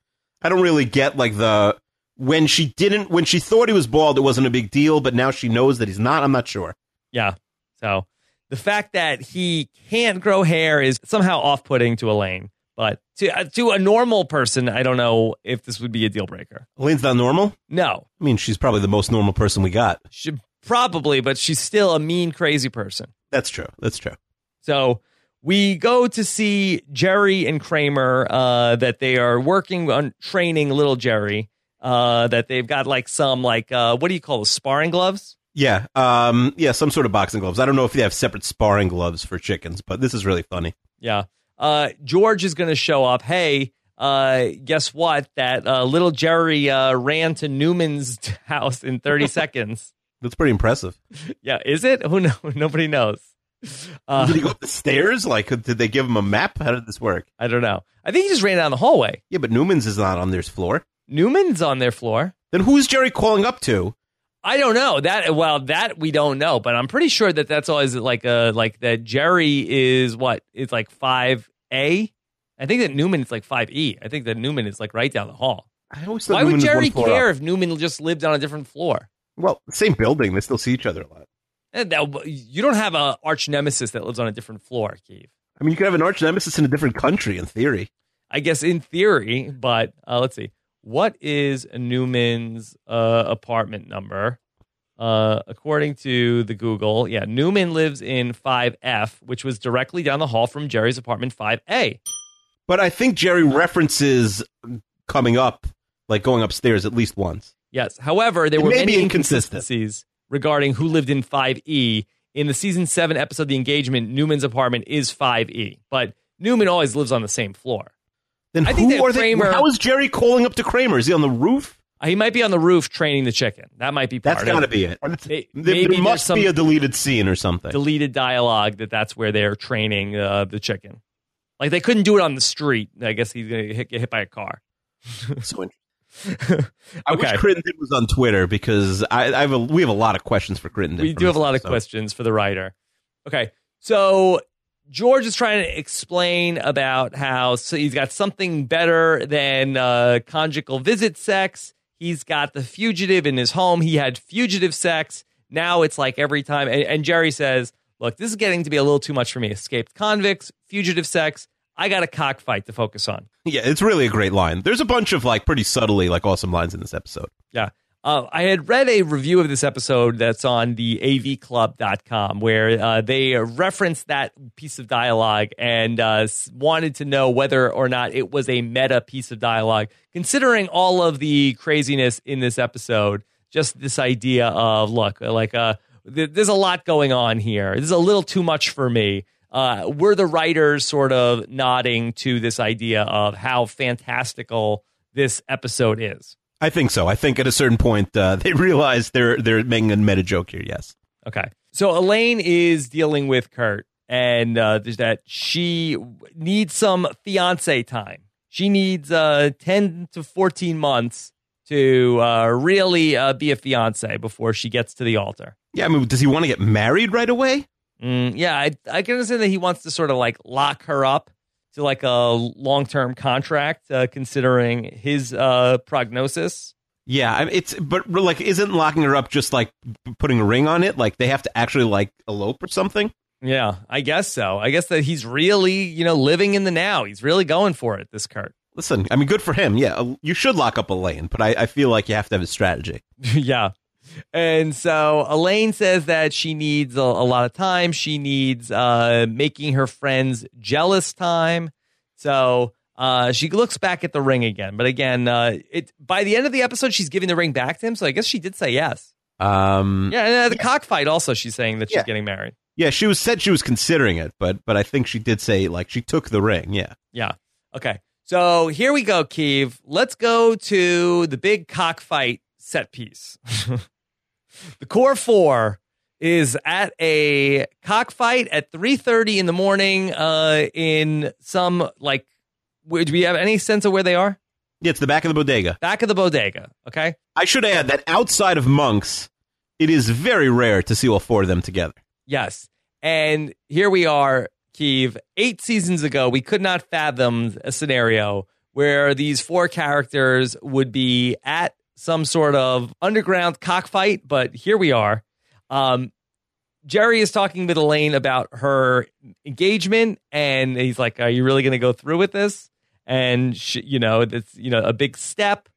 S2: I don't really get like the when she didn't when she thought he was bald, it wasn't a big deal, but now she knows that he's not. I'm not sure.
S1: Yeah. So the fact that he can't grow hair is somehow off-putting to Elaine, but to uh, to a normal person, I don't know if this would be a deal breaker.
S2: Elaine's not normal.
S1: No,
S2: I mean she's probably the most normal person we got.
S1: she probably, but she's still a mean, crazy person.
S2: That's true. That's true.
S1: So we go to see Jerry and Kramer uh, that they are working on training little Jerry. Uh, that they've got like some like uh, what do you call those sparring gloves?
S2: Yeah. Um. Yeah. Some sort of boxing gloves. I don't know if they have separate sparring gloves for chickens, but this is really funny.
S1: Yeah. Uh, George is going to show up. Hey, uh, guess what? That uh, little Jerry uh, ran to Newman's house in 30 seconds.
S2: That's pretty impressive.
S1: Yeah, is it? Who know? Nobody knows. Uh,
S2: did he go up the stairs? Like, did they give him a map? How did this work?
S1: I don't know. I think he just ran down the hallway.
S2: Yeah, but Newman's is not on their floor.
S1: Newman's on their floor.
S2: Then who's Jerry calling up to?
S1: I don't know that. Well, that we don't know, but I'm pretty sure that that's always like a like that. Jerry is what it's like five A. I think that Newman is like five E. I think that Newman is like right down the hall.
S2: I always thought
S1: Why
S2: Newman
S1: would Jerry care
S2: up.
S1: if Newman just lived on a different floor?
S2: Well, same building. They still see each other a lot.
S1: And that, you don't have an arch nemesis that lives on a different floor, Keeve.
S2: I mean, you could have an arch nemesis in a different country, in theory.
S1: I guess in theory, but uh, let's see. What is Newman's uh, apartment number? Uh, according to the Google, yeah, Newman lives in 5F, which was directly down the hall from Jerry's apartment 5A.
S2: But I think Jerry references coming up, like going upstairs at least once.
S1: Yes. However, there
S2: It
S1: were many inconsistencies regarding who lived in 5E. In the season seven episode, The Engagement, Newman's apartment is 5E, but Newman always lives on the same floor.
S2: Then
S1: I
S2: who
S1: think that
S2: are
S1: Kramer-
S2: they? How is Jerry calling up to Kramer? Is he on the roof?
S1: He might be on the roof training the chicken. That might be part
S2: That's
S1: of
S2: got to
S1: it.
S2: be it.
S1: May-
S2: There,
S1: maybe
S2: there must be a deleted scene or something.
S1: deleted dialogue that that's where they're training uh, the chicken. Like they couldn't do it on the street. I guess he's gonna get hit by a car.
S2: so interesting. I wish
S1: Okay.
S2: Crittenden was on Twitter because I, I have a, we have a lot of questions for Crittenden.
S1: we do have a lot of
S2: episode.
S1: questions for the writer. Okay, so George is trying to explain about how so he's got something better than uh, conjugal visit sex. He's got the fugitive in his home. He had fugitive sex. Now it's like every time, and, and Jerry says, "Look, this is getting to be a little too much for me. Escaped convicts, fugitive sex. I got a cockfight to focus on."
S2: Yeah, it's really a great line. There's a bunch of like pretty subtly like awesome lines in this episode.
S1: Yeah. Uh, I had read a review of this episode that's on the avclub.com where uh, they referenced that piece of dialogue and uh, wanted to know whether or not it was a meta piece of dialogue. Considering all of the craziness in this episode, just this idea of look, like uh, th- there's a lot going on here. This is a little too much for me. Uh, were the writers sort of nodding to this idea of how fantastical this episode is?
S2: I think so. I think at a certain point uh, they realize they're they're making a meta joke here. Yes.
S1: Okay. So Elaine is dealing with Kurt, and uh, there's that she needs some fiance time. She needs uh, ten to fourteen months to uh, really uh, be a fiance before she gets to the altar.
S2: Yeah. I mean, does he want to get married right away?
S1: Mm, yeah, I, I can understand that he wants to sort of like lock her up to like a long term contract, uh, considering his uh, prognosis.
S2: Yeah, it's but like, isn't locking her up just like putting a ring on it? Like they have to actually like elope or something.
S1: Yeah, I guess so. I guess that he's really, you know, living in the now. He's really going for it. This Kurt.
S2: Listen, I mean, good for him. Yeah, you should lock up Elaine, but I, I feel like you have to have a strategy.
S1: yeah. And so Elaine says that she needs a, a lot of time. She needs uh, making her friends jealous time. So uh, she looks back at the ring again. But again, uh, it by the end of the episode, she's giving the ring back to him. So I guess she did say yes.
S2: Um,
S1: yeah, and uh, the yeah. cockfight also, she's saying that she's yeah. getting married.
S2: Yeah, she was said she was considering it, but but I think she did say like she took the ring. Yeah.
S1: Yeah. Okay. So here we go, Keeve. Let's go to the big cockfight set piece. the core four is at a cockfight at 3.30 in the morning uh, in some like do we have any sense of where they are
S2: yeah it's the back of the bodega
S1: back of the bodega okay
S2: i should add that outside of Monk's it is very rare to see all four of them together
S1: yes and here we are Keeve. Eight seasons ago, we could not fathom a scenario where these four characters would be at some sort of underground cockfight, but here we are. Um, Jerry is talking with Elaine about her engagement, and he's like, "Are you really going to go through with this?" And she, you know, it's you know a big step,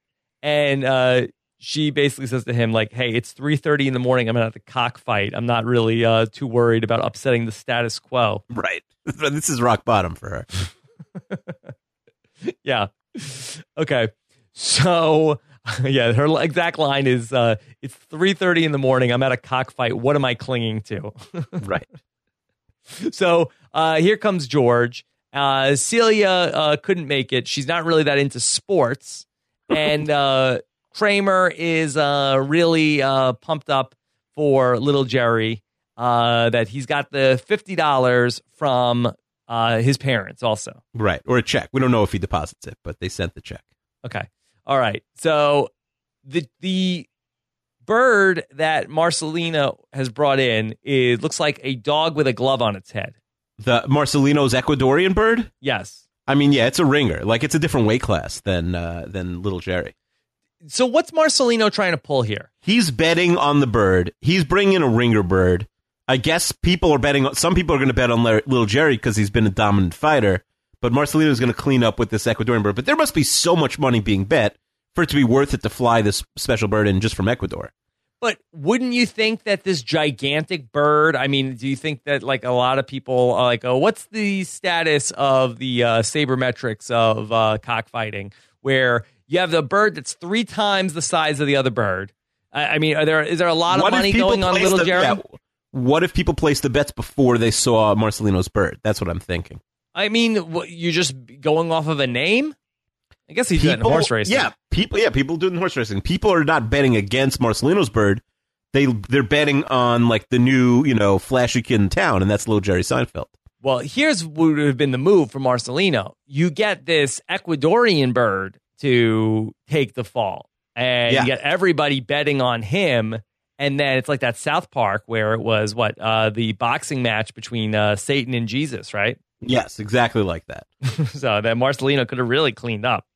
S1: and uh, she basically says to him like, "Hey, it's three thirty in the morning. I'm at the cockfight. I'm not really uh, too worried about upsetting the status quo."
S2: Right. this is rock bottom for her.
S1: yeah. Okay. So yeah, her exact line is uh, it's 3:30 in the morning. I'm at a cockfight. What am I clinging to?
S2: right.
S1: So, uh, here comes George. Uh, Celia uh, couldn't make it. She's not really that into sports. And uh, Kramer is uh, really pumped up for little Jerry that he's got the $50 from his parents also.
S2: Right. Or a check. We don't know if he deposits it, but they sent the check.
S1: Okay. All right. So the the bird that Marcelino has brought in is looks like a dog with a glove on its head.
S2: The Marcelino's Ecuadorian bird?
S1: Yes.
S2: I mean, yeah, it's a ringer. Like it's a different weight class than uh, than little Jerry.
S1: So what's Marcelino trying to pull here?
S2: He's betting on the bird. He's bringing in a ringer bird. I guess people are betting. Some people are going to bet on little Jerry because he's been a dominant fighter. But Marcelino is going to clean up with this Ecuadorian bird. But there must be so much money being bet for it to be worth it to fly this special bird in just from Ecuador.
S1: But wouldn't you think that this gigantic bird? I mean, do you think that like a lot of people are like, oh, what's the status of the uh, sabermetrics of uh, cockfighting, where you have the bird that's three times the size of the other bird? I, I mean, are there is there a lot of what money going on Little Jerry? Yeah,
S2: what if people placed the bets before they saw Marcelino's bird? That's what I'm thinking.
S1: I mean, what, you're just going off of a name. I guess he's doing horse racing.
S2: Yeah, people. Yeah, people doing horse racing. People are not betting against Marcelino's bird. They they're betting on like the new you know flashy kid in town, and that's little Jerry Seinfeld.
S1: Well, here's what would have been the move for Marcelino. You get this Ecuadorian bird to take the fall, and yeah. you get everybody betting on him. And then it's like that South Park where it was what uh, the boxing match between uh, Satan and Jesus, right?
S2: Yes, exactly like that.
S1: so that Marcelino could have really cleaned up.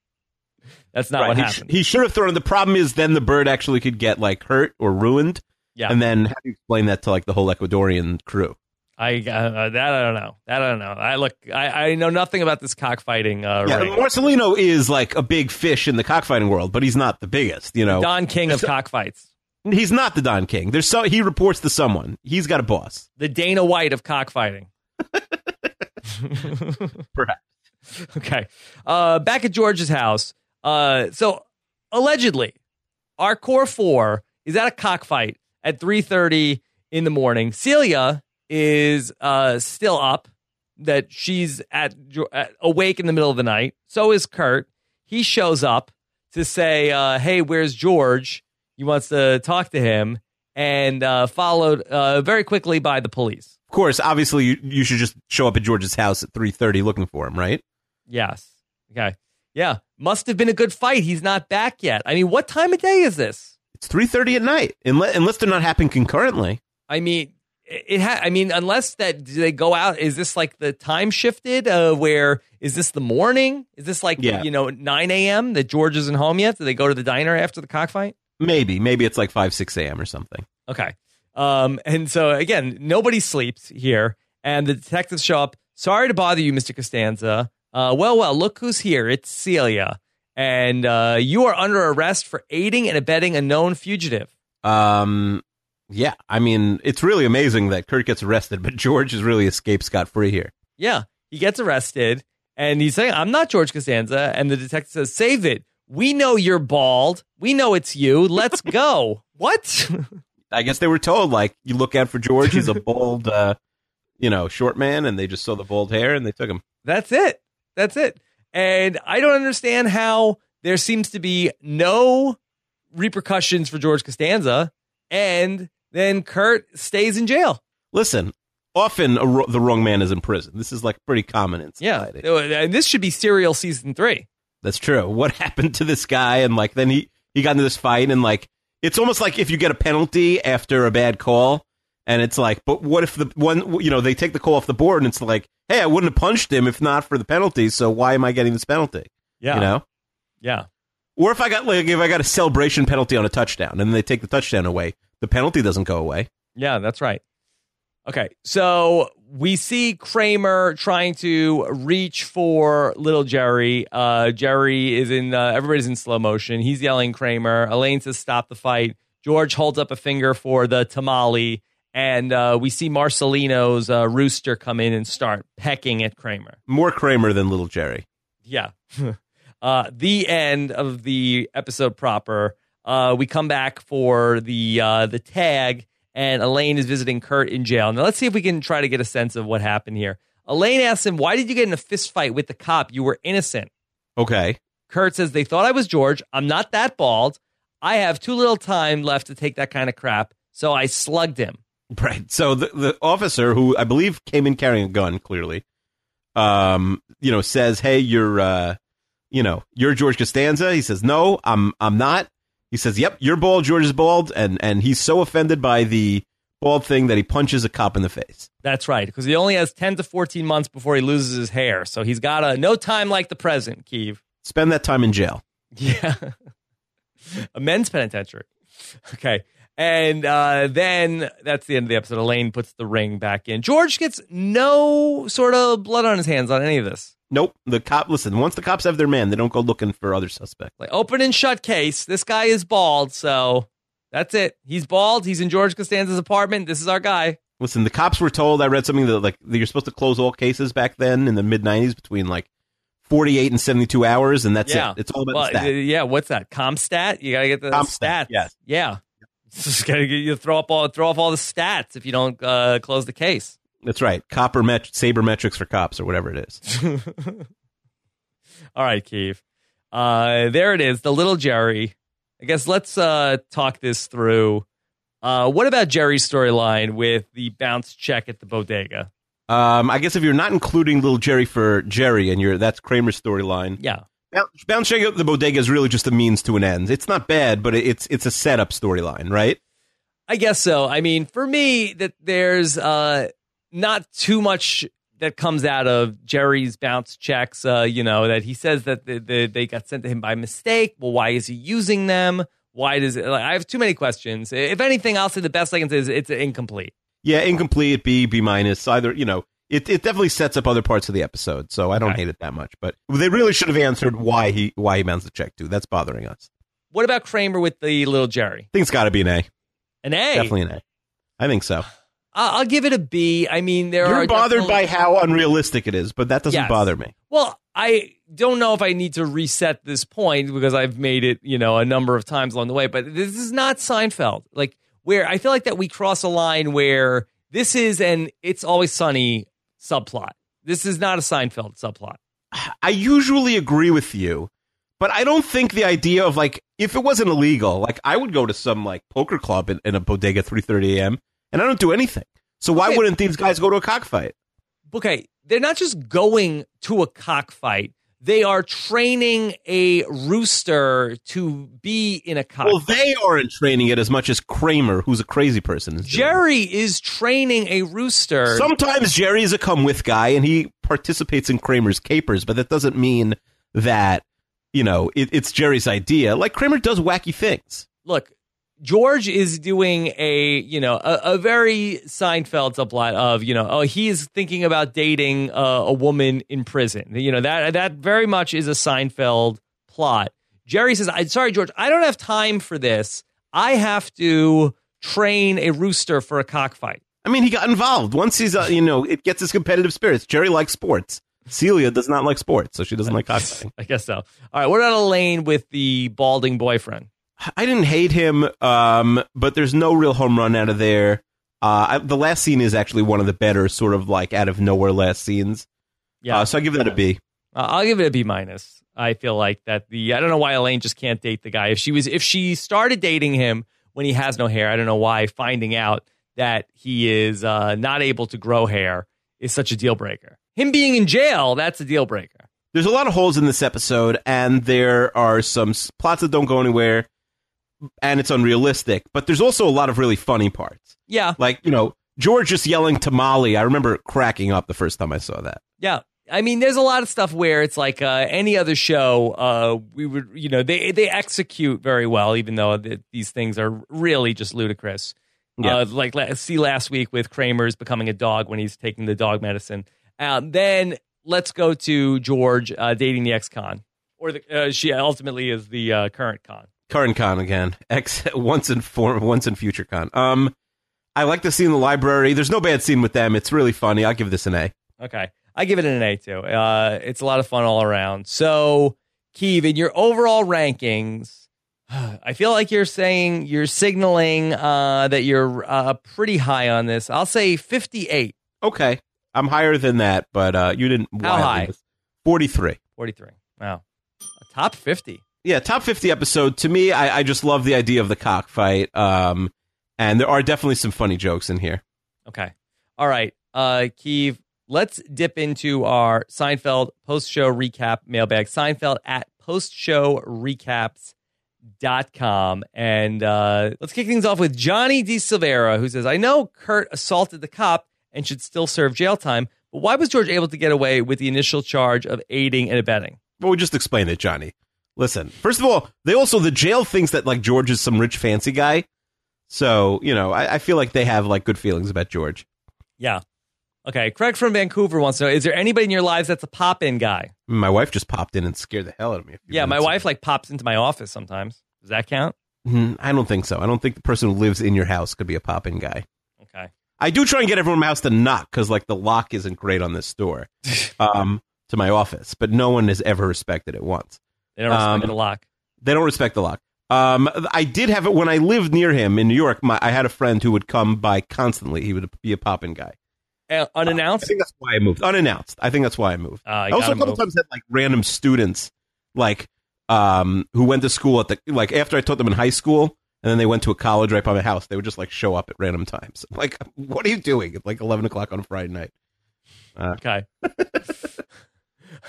S1: That's not right. what
S2: he
S1: happened.
S2: Sh- he should have thrown. The problem is then the bird actually could get like hurt or ruined.
S1: Yeah.
S2: And then how do you explain that to like the whole Ecuadorian crew?
S1: I uh, that I don't know. That I don't know. I look. I, I know nothing about this cockfighting. Uh,
S2: Yeah,
S1: ring.
S2: Marcelino is like a big fish in the cockfighting world, but he's not the biggest. You know,
S1: Don King of cockfights.
S2: he's not the Don King. There's so he reports to someone. He's got a boss.
S1: The Dana White of cockfighting.
S2: Perhaps.
S1: Okay. Uh, back at George's house. Uh, so allegedly, our core four is at a cockfight at 3.30 in the morning. Celia is uh, still up, that she's at, at awake in the middle of the night. So is Kurt. He shows up to say, uh, hey, where's George? He wants to talk to him and uh, followed uh, very quickly by the police.
S2: Of course, obviously, you, you should just show up at George's house at 3:30 looking for him, right?
S1: Yes. Okay. Yeah. Must have been a good fight. He's not back yet. I mean, what time of day is this?
S2: It's 3:30 at night, unless, unless they're not happening concurrently.
S1: I mean, it, ha- I mean, unless that do they go out? Is this like the time shifted? Uh, where is this the morning? Is this like
S2: Yeah.
S1: you know nine a.m. that George isn't home yet? Do they go to the diner after the cockfight?
S2: Maybe, maybe it's like 5, 6 a.m. or something.
S1: Okay. Um, and so again, nobody sleeps here, and the detectives show up. Sorry to bother you, Mister Costanza. Uh, well, well, look who's here. It's Celia, and uh, you are under arrest for aiding and abetting a known fugitive.
S2: Um, yeah, I mean, it's really amazing that Kurt gets arrested, but George has really escaped scot free here.
S1: Yeah, he gets arrested, and he's saying, "I'm not George Costanza." And the detective says, "Save it. We know you're bald. We know it's you. Let's go." what?
S2: I guess they were told like you look out for George. He's a bald, uh, you know, short man, and they just saw the bald hair and they took him.
S1: That's it. That's it. And I don't understand how there seems to be no repercussions for George Costanza, and then Kurt stays in jail.
S2: Listen, often a, ro- the wrong man is in prison. This is like pretty common in
S1: Yeah, and this should be serial season three.
S2: That's true. What happened to this guy? And like then he he got into this fight, and like it's almost like if you get a penalty after a bad call. And it's like, but what if the one, you know, they take the call off the board and it's like, hey, I wouldn't have punched him if not for the penalty. So why am I getting this penalty?
S1: Yeah,
S2: You know?
S1: yeah,
S2: Or if I got like if I got a celebration penalty on a touchdown and then they take the touchdown away, the penalty doesn't go away.
S1: yeah. That's right. Okay, so we see Kramer trying to reach for little Jerry. Uh, Jerry is in. Uh, everybody's in slow motion. He's yelling Kramer. Elaine says, "Stop the fight." George holds up a finger for the tamale, and uh, we see Marcelino's uh, rooster come in and start pecking at Kramer.
S2: More Kramer than little Jerry.
S1: Yeah. uh, the end of the episode proper. Uh, we come back for the uh, the tag, and Elaine is visiting Kurt in jail. Now let's see if we can try to get a sense of what happened here. Elaine asks him, "Why did you get in a fist fight with the cop? You were innocent."
S2: Okay.
S1: Kurt says, "They thought I was George. I'm not that bald. I have too little time left to take that kind of crap, so I slugged him."
S2: Right. So the the officer who I believe came in carrying a gun, clearly, um, you know, says, "Hey, you're, uh, you know, you're George Costanza." He says, "No, I'm, I'm not." He says, "Yep, you're bald. George is bald," and and he's so offended by the bald thing that he punches a cop in the face.
S1: That's right, because he only has ten to fourteen months before he loses his hair, so he's got a no time like the present, Keeve.
S2: Spend that time in jail.
S1: Yeah. a men's penitentiary. Okay. And uh, then that's the end of the episode. Elaine puts the ring back in. George gets no sort of blood on his hands on any of this.
S2: Nope. The cop. Listen, once the cops have their man, they don't go looking for other suspects.
S1: Like open and shut case. This guy is bald, so that's it. He's bald. He's in George Costanza's apartment. This is our guy.
S2: Listen, the cops were told. I read something that like that you're supposed to close all cases back then in the mid '90s between like 48 and 72 hours, and that's
S1: yeah.
S2: it. It's all about
S1: Well,
S2: stat.
S1: Yeah, what's that? CompStat? You gotta get the
S2: CompStat,
S1: stats.
S2: yes.
S1: Yeah. Just gonna get you throw up all throw off all the stats if you don't uh, close the case.
S2: That's right. Copper met- sabermetrics for cops or whatever it is.
S1: All right, Keeve. Uh, there it is, the little Jerry. I guess let's uh, talk this through. Uh, what about Jerry's storyline with the bounce check at the bodega?
S2: Um, I guess if you're not including little Jerry for Jerry and you're that's Kramer's storyline.
S1: Yeah.
S2: Bounce Bounce Check the bodega is really just a means to an end. It's not bad, but it's it's a setup storyline, right?
S1: I guess so. I mean, for me, that there's uh, not too much that comes out of Jerry's bounce checks. Uh, you know that he says that the, the, they got sent to him by mistake. Well, why is he using them? Why does it? Like, I have too many questions. If anything, I'll say the best I can say is it's incomplete.
S2: Yeah, incomplete, B, B minus. Either you know, it it definitely sets up other parts of the episode, so I don't
S1: Okay.
S2: hate it that much. But they really should have answered why he why he bounced the check too. That's bothering us.
S1: What about Kramer with the little Jerry?
S2: I think it's got to be an A.
S1: An A.
S2: Definitely an A. I think so.
S1: I'll give it a B. I mean, there are
S2: You're bothered
S1: definitely-
S2: by how unrealistic it is, but that doesn't
S1: Yes.
S2: bother me.
S1: Well, I don't know if I need to reset this point because I've made it, you know, a number of times along the way, but this is not Seinfeld. Like where I feel like that we cross a line where this is an it's always sunny subplot. This is not a Seinfeld subplot.
S2: I usually agree with you, but I don't think the idea of like if it wasn't illegal, like I would go to some like poker club in, in a bodega three thirty a.m. and I don't do anything. So why
S1: Okay.
S2: wouldn't these guys go to a cockfight?
S1: Okay, they're not just going to a cockfight. They are training a rooster to be in a cockfight.
S2: Well, they aren't training it as much as Kramer, who's a crazy person. Is.
S1: Jerry is training a rooster.
S2: Sometimes Jerry is a come with guy and he participates in Kramer's capers, but that doesn't mean that you know it, it's Jerry's idea. Like Kramer does wacky things.
S1: look, George is doing a you know a, a very Seinfeld subplot of you know oh he's thinking about dating uh, a woman in prison. You know that that very much is a Seinfeld plot. Jerry says, "I'm sorry, George, I don't have time for this. I have to train a rooster for a cockfight."
S2: I mean, he got involved once he's uh, you know it gets his competitive spirits. Jerry likes sports. Celia does not like sports, so she doesn't like cockfighting.
S1: I guess so. All right, what about Elaine with the balding boyfriend?
S2: I didn't hate him, um, but there's no real home run out of there. Uh, I, the last scene is actually one of the better, sort of like out of nowhere last scenes.
S1: Yeah,
S2: Uh, so I give that a B.
S1: Uh, I'll give it a B minus. I feel like that the I don't know why Elaine just can't date the guy. If she was if she started dating him when he has no hair, I don't know why finding out that he is uh, not able to grow hair is such a deal breaker. Him being in jail, that's a deal breaker.
S2: There's a lot of holes in this episode, and there are some plots that don't go anywhere, and it's unrealistic. But there's also a lot of really funny parts,
S1: Yeah,
S2: like you know George just yelling to Molly. I remember cracking up the first time I saw that.
S1: yeah. I mean, there's a lot of stuff where it's like uh, any other show. Uh, we would, you know, they they execute very well, even though th- these things are really just ludicrous.
S2: Yeah.
S1: Uh, like see last week with Kramer's becoming a dog when he's taking the dog medicine. Um, then let's go to George uh, dating the ex-con, or the, uh, she ultimately is the uh, current con.
S2: Current con again. Ex once in form, once in future con. Um, I like the scene in the library. There's no bad scene with them. It's really funny. I'll give this an A.
S1: Okay, I give it an A too. Uh, it's a lot of fun all around. So, Keeve, in your overall rankings, I feel like you're saying you're signaling uh, that you're uh, pretty high on this. I'll say 58,
S2: Okay, I'm higher than that, but uh, you didn't.
S1: How high?
S2: Forty-three.
S1: 43. Wow, a top 50.
S2: Yeah, top 50 episode. To me, I, I just love the idea of the cockfight. Um, and there are definitely some funny jokes in here.
S1: Okay. All right. Uh Keeve, let's dip into our Seinfeld post show recap mailbag. Seinfeld at post show recaps.com. And uh let's kick things off with Johnny D. Silvera, who says, I know Kurt assaulted the cop and should still serve jail time, but why was George able to get away with the initial charge of aiding and abetting?
S2: Well, we just explained it, Johnny. Listen, first of all, they also, the jail thinks that like George is some rich fancy guy. So, you know, I, I feel like they have like good feelings about George.
S1: Yeah. Okay. Craig from Vancouver wants to know, is there anybody in your lives that's a pop in guy?
S2: My wife just popped in and scared the hell out of me.
S1: Yeah, my wife like pops into my office sometimes. Does that count?
S2: Hmm, I don't think so. I don't think the person who lives in your house could be a pop in guy.
S1: Okay.
S2: I do try and get everyone in my house to knock because like the lock isn't great on this door um, to my office, but no one has ever respected it once.
S1: They don't respect
S2: Um,
S1: the lock.
S2: They don't respect the lock. Um, I did have it when I lived near him in New York. My, I had a friend who would come by constantly. He would be a poppin' guy.
S1: Uh,
S2: I
S1: unannounced.
S2: think that's why I moved. Unannounced. I think that's why I moved.
S1: Uh,
S2: I also a couple times had like random students, like um, who went to school at the like after I taught them in high school, and then they went to a college right by my house. They would just like show up at random times. Like, what are you doing at like eleven o'clock on a Friday night?
S1: Okay.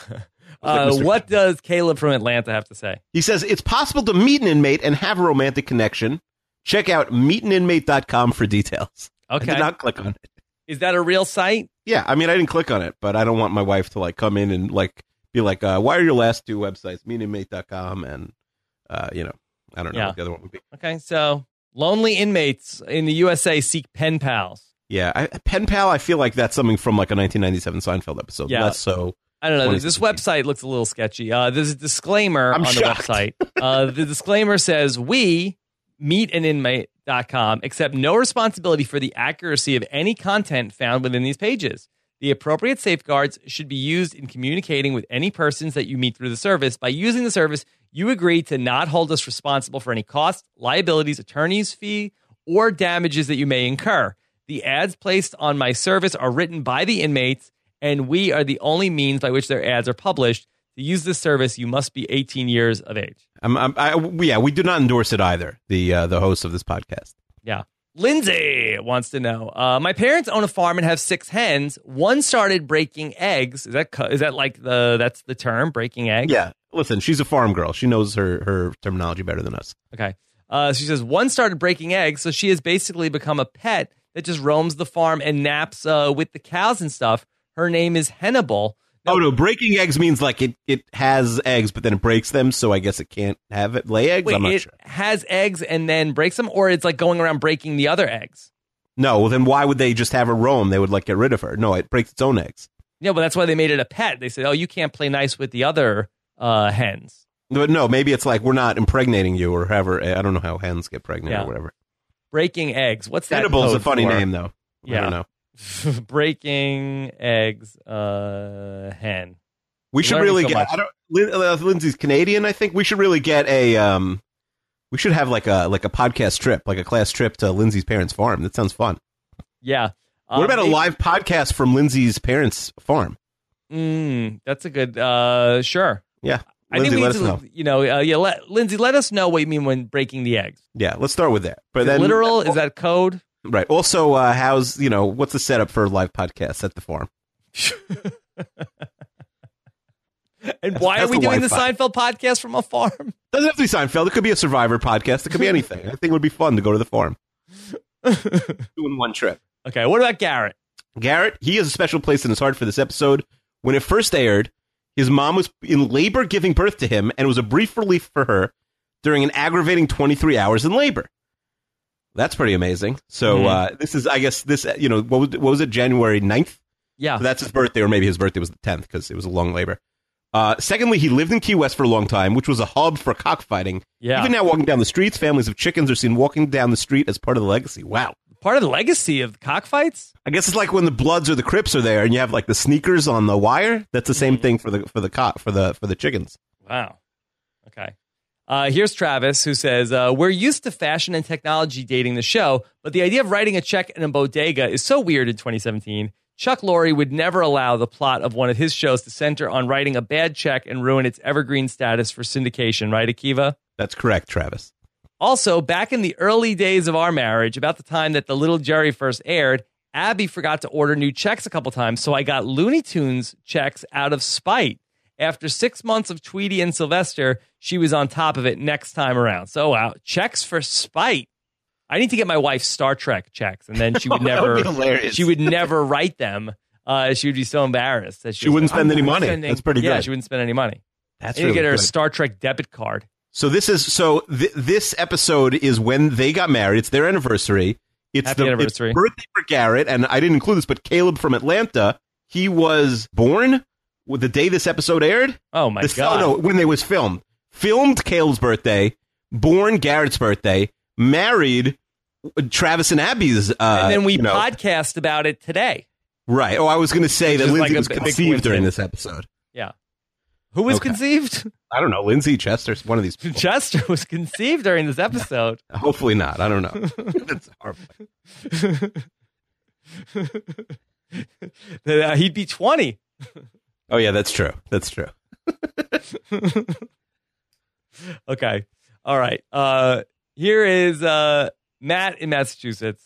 S2: like
S1: uh,
S2: Mr.
S1: what does Caleb from Atlanta have to say?
S2: He says it's possible to meet an inmate and have a romantic connection. Check out meetaninmate.com for details. Okay. I
S1: Okay.
S2: did not click on it.
S1: Is that a real site?
S2: Yeah, I mean, I didn't click on it, but I don't want my wife to like come in and like be like, uh, "Why are your last two websites meetaninmate.com and uh, you know, I don't know
S1: Yeah.
S2: what the other one would be."
S1: Okay. So lonely inmates in the USA seek pen pals.
S2: Yeah, I, pen pal. I feel like that's something from like a 1997 Seinfeld episode.
S1: Yeah.
S2: Less so.
S1: I don't know. This website looks a little sketchy. Uh, there's a disclaimer
S2: I'm
S1: on
S2: shocked.
S1: the website. Uh, the disclaimer says we meetaninmate.com accept no responsibility for the accuracy of any content found within these pages. The appropriate safeguards should be used in communicating with any persons that you meet through the service. By using the service, you agree to not hold us responsible for any costs, liabilities, attorney's fee, or damages that you may incur. The ads placed on my service are written by the inmates, and we are the only means by which their ads are published. To use this service, you must be 18 years of age.
S2: I'm, I'm, I, yeah, we do not endorse it either. The uh, the host of this podcast.
S1: Yeah. Lindsay wants to know. Uh, my parents own a farm and have six hens. One started breaking eggs. Is that is that like the that's the term breaking eggs?
S2: Yeah, listen, she's a farm girl. She knows her her terminology better than us.
S1: Okay. Uh, she says one started breaking eggs, so she has basically become a pet that just roams the farm and naps uh, with the cows and stuff. Her name is Hannibal.
S2: Oh no, breaking eggs means like it, it has eggs, but then it breaks them, so I guess it can't have it lay eggs.
S1: Wait,
S2: I'm not
S1: it
S2: sure.
S1: has eggs and then breaks them, or it's like going around breaking the other eggs.
S2: No, well then why would they just have her roam? They would like get rid of her. No, it breaks its own eggs.
S1: Yeah, but that's why they made it a pet. They said, "Oh, you can't play nice with the other uh, hens."
S2: But no, maybe it's like we're not impregnating you or however. I don't know how hens get pregnant
S1: Yeah.
S2: or whatever.
S1: Breaking eggs. What's that?
S2: Hannibal's a funny
S1: for?
S2: name though. I
S1: Yeah.
S2: don't know.
S1: breaking eggs uh hen
S2: We should
S1: Learning
S2: really
S1: so
S2: get.
S1: much.
S2: I don't. Uh, Lindsay's Canadian. I think we should really get a. Um, we should have like a like a podcast trip, like a class trip to Lindsay's parents' farm. That sounds fun.
S1: yeah
S2: what
S1: Um,
S2: about a
S1: they-
S2: live podcast from Lindsay's parents' farm?
S1: mm, that's a good uh sure
S2: Yeah,
S1: i
S2: Lindsay,
S1: think we
S2: let
S1: need
S2: us
S1: to
S2: know.
S1: you know uh, yeah let, lindsay let us know what you mean when breaking the eggs
S2: Yeah, let's start with that. But
S1: Is
S2: then
S1: literal is that code
S2: right? Also, uh, how's you know what's the setup for live podcasts at the farm?
S1: and why are
S2: that's
S1: we
S2: the
S1: doing the
S2: Wi-Fi.
S1: seinfeld podcast from a farm
S2: Doesn't have to be Seinfeld. It could be a Survivor podcast. It could be anything. I think it would be fun to go to the farm. Doing one trip.
S1: okay what about garrett
S2: Garrett, he has a special place in his heart for this episode. When it first aired, his mom was in labor giving birth to him, and it was a brief relief for her during an aggravating 23 hours in labor. That's pretty amazing. So
S1: Mhm.
S2: uh, this is, I guess, this you know what was, what was it? January 9th?
S1: yeah
S2: So that's his birthday, or maybe his birthday was the 10th because it was a long labor. Uh, secondly, he lived in Key West for a long time, which was a hub for cockfighting.
S1: yeah
S2: Even now, walking down the streets, families of chickens are seen walking down the street as part of the legacy. Wow.
S1: part of the legacy of cockfights
S2: I guess it's like when the Bloods or the Crips are there, and you have like the sneakers on the wire. That's the same
S1: Mhm.
S2: thing for the for the cock for the for the chickens.
S1: Wow. Okay. Uh, here's Travis who says, uh, We're used to fashion and technology dating the show, but the idea of writing a check in a bodega is so weird in 2017. Chuck Lorre would never allow the plot of one of his shows to center on writing a bad check and ruin its evergreen status for syndication, right, Akiva?
S2: That's correct, Travis.
S1: Also, back in the early days of our marriage, about the time that the Little Jerry first aired, Abby forgot to order new checks a couple times, so I got Looney Tunes checks out of spite. After six months of Tweety and Sylvester, she was on top of it next time around. So, wow, checks for spite. I need to get my wife Star Trek checks, and then she would
S2: That would
S1: never, she would never write them. Uh, she would be so embarrassed that she,
S2: She wouldn't
S1: like,
S2: spend any money.
S1: spending-"
S2: That's pretty
S1: Yeah,
S2: good.
S1: she wouldn't spend any money.
S2: That's
S1: I need to get her a
S2: good.
S1: Star Trek debit card.
S2: So this is so th- this episode is when they got married. It's their anniversary. It's
S1: Happy
S2: the
S1: anniversary.
S2: It's birthday for Garrett, and I didn't include this, but Caleb from Atlanta. He was born with the day this episode aired.
S1: Oh my
S2: This-
S1: god!
S2: Oh no, when they was filmed. Filmed Caleb's birthday, born Garrett's birthday, married Travis and Abby's. Uh,
S1: and then we
S2: you know,
S1: podcast about it today.
S2: right. Oh, I was going to say
S1: Which
S2: that Lindsay
S1: like
S2: was conceived during this episode.
S1: Yeah. Who was
S2: Okay.
S1: conceived?
S2: I don't know, Lindsay Chester, one of these. People.
S1: Chester was conceived during this episode.
S2: Hopefully not. I don't know. That's horrible.
S1: That, uh, he'd be 20.
S2: Oh yeah, that's true. That's true.
S1: Okay. All right. Uh, here is uh, Matt in Massachusetts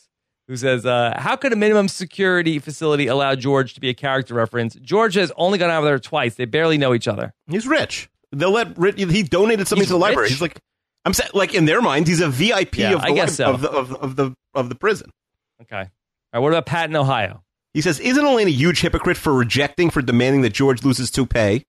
S1: who says, uh, How could a minimum security facility allow George to be a character reference? George has only gone out with her twice. They barely know each other.
S2: He's rich. They'll let Rich, he donated something
S1: He's
S2: to the library. He's like, I'm saying, like in their minds, he's a VIP
S1: Yeah,
S2: of the
S1: I guess
S2: lib-
S1: so.
S2: of the of, of the of the prison.
S1: Okay. All right. What about Pat in Ohio?
S2: He says, "Isn't Elaine a huge hypocrite for rejecting for demanding that George loses toupee,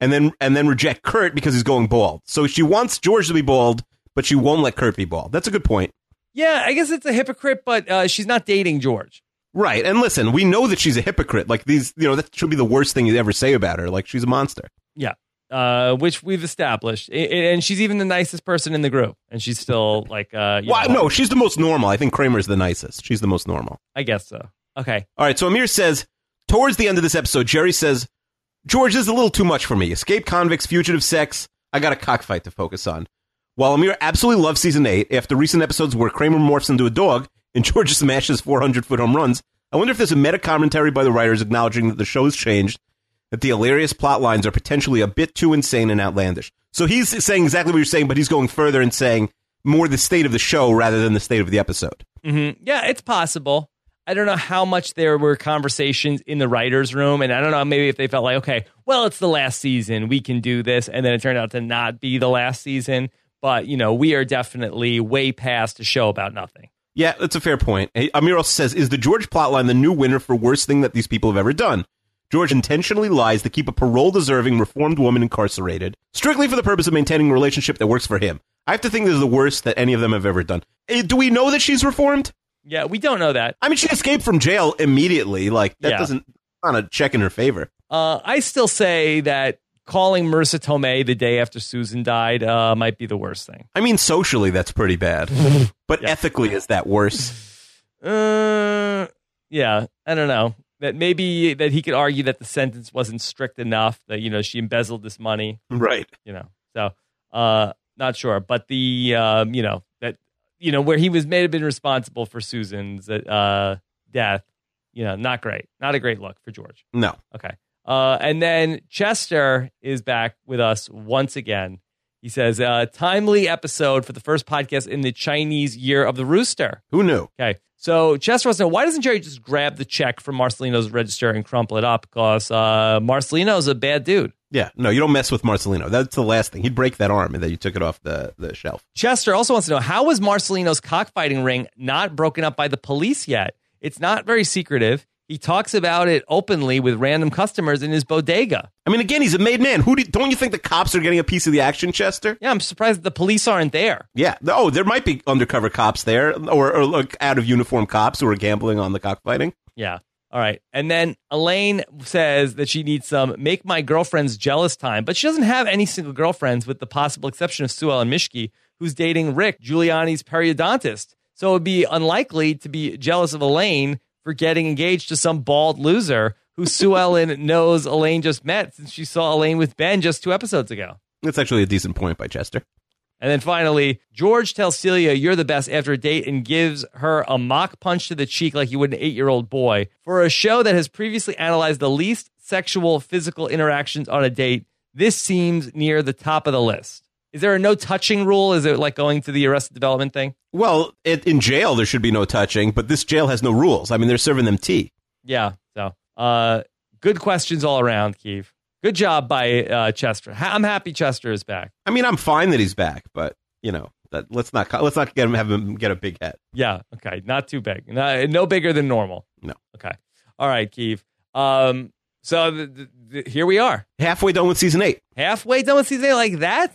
S2: and then and then reject Kurt because he's going bald? So she wants George to be bald, but she won't let Kurt be bald. That's a good point.
S1: Yeah, I guess it's a hypocrite, but uh, she's not dating George.
S2: Right. And listen, we know that she's a hypocrite. Like these, you know, that should be the worst thing you ever say about her. Like she's a monster.
S1: Yeah. Uh, which we've established, I- and she's even the nicest person in the group, and she's still like, uh, you
S2: Why?
S1: know,
S2: No, she's the most normal. I think Kramer's the nicest. She's the most normal.
S1: I guess so. Okay,
S2: All right. So Amir says, towards the end of this episode, Jerry says, George, this is a little too much for me. Escape convicts, fugitive sex. I got a cockfight to focus on. While Amir absolutely loves season eight, after recent episodes where Kramer morphs into a dog and George smashes 400 foot home runs, I wonder if there's a meta commentary by the writers acknowledging that the show's changed, that the hilarious plot lines are potentially a bit too insane and outlandish. So he's saying exactly what you're saying, but he's going further and saying more the state of the show rather than the state of the episode.
S1: hmm Yeah, it's possible. I don't know how much there were conversations in the writers' room, and I don't know maybe if they felt like, okay, well, it's the last season, we can do this, and then it turned out to not be the last season. But you know, we are definitely way past a show about nothing.
S2: Yeah, that's a fair point. Amir also says, is the George plotline the new winner for worst thing that these people have ever done? George intentionally lies to keep a parole-deserving reformed woman incarcerated, strictly for the purpose of maintaining a relationship that works for him. I have to think this is the worst that any of them have ever done. Eh, Do we know that she's reformed?
S1: Yeah, we don't know that.
S2: I mean, she escaped from jail immediately. Like that
S1: Yeah.
S2: doesn't not a check in her favor.
S1: Uh, I still say that calling Marisa Tomei the day after Susan died uh, might be the worst thing.
S2: I mean, socially that's pretty bad, but
S1: Yeah.
S2: ethically is that worse?
S1: Uh, yeah, I don't know. That maybe that he could argue that the sentence wasn't strict enough. That you know she embezzled this money.
S2: Right.
S1: You know, so uh, not sure. But the um, you know you know where he was may have been responsible for Susan's uh death. You know, not great. Not a great look for George.
S2: No.
S1: Okay. Uh, and then Chester is back with us once again. He says, uh, timely episode for the first podcast in the Chinese year of the rooster.
S2: Who knew?
S1: Okay. So Chester wants to know why doesn't Jerry just grab the check from Marcelino's register and crumple it up? Because uh, Marcelino's a bad dude.
S2: Yeah. No, you don't mess with Marcelino. That's the last thing. He'd break that arm and then you took it off the, the shelf.
S1: Chester also wants to know how was Marcelino's cockfighting ring not broken up by the police yet? It's not very secretive. He talks about it openly with random customers in his bodega.
S2: I mean, again, he's a made man. Who do, don't you think the cops are getting a piece of the action, Chester?
S1: Yeah, I'm surprised the police aren't there.
S2: Yeah. Oh, there might be undercover cops there, or, or like out of uniform cops who are gambling on the cockfighting.
S1: Yeah. All right. And then Elaine says that she needs some make my girlfriends jealous time, but she doesn't have any single girlfriends with the possible exception of Sue Ellen Mishke, who's dating Rick, Giuliani's periodontist. So it would be unlikely to be jealous of Elaine for getting engaged to some bald loser who Sue Ellen knows Elaine just met since she saw Elaine with Ben just two episodes ago.
S2: That's actually a decent point by Chester.
S1: And then finally, George tells Celia, You're the best after a date and gives her a mock punch to the cheek like you would an eight year old boy. For a show that has previously analyzed the least sexual physical interactions on a date, this seems near the top of the list. Is there a no touching rule? Is it like going to the Arrested Development thing?
S2: Well, it, in jail there should be no touching, but this jail has no rules. I mean, they're serving them tea.
S1: Yeah. So, uh, good questions all around, Keeve. Good job by uh, Chester. I'm happy Chester is back.
S2: I mean, I'm fine that he's back, but you know, that let's not let's not get him have him get a big head.
S1: Yeah. Okay. Not too big. No, no bigger than normal.
S2: No.
S1: Okay. All right, Keeve. Um. So th- th- th- here we are,
S2: Halfway done with season eight,
S1: halfway done with season eight, like that.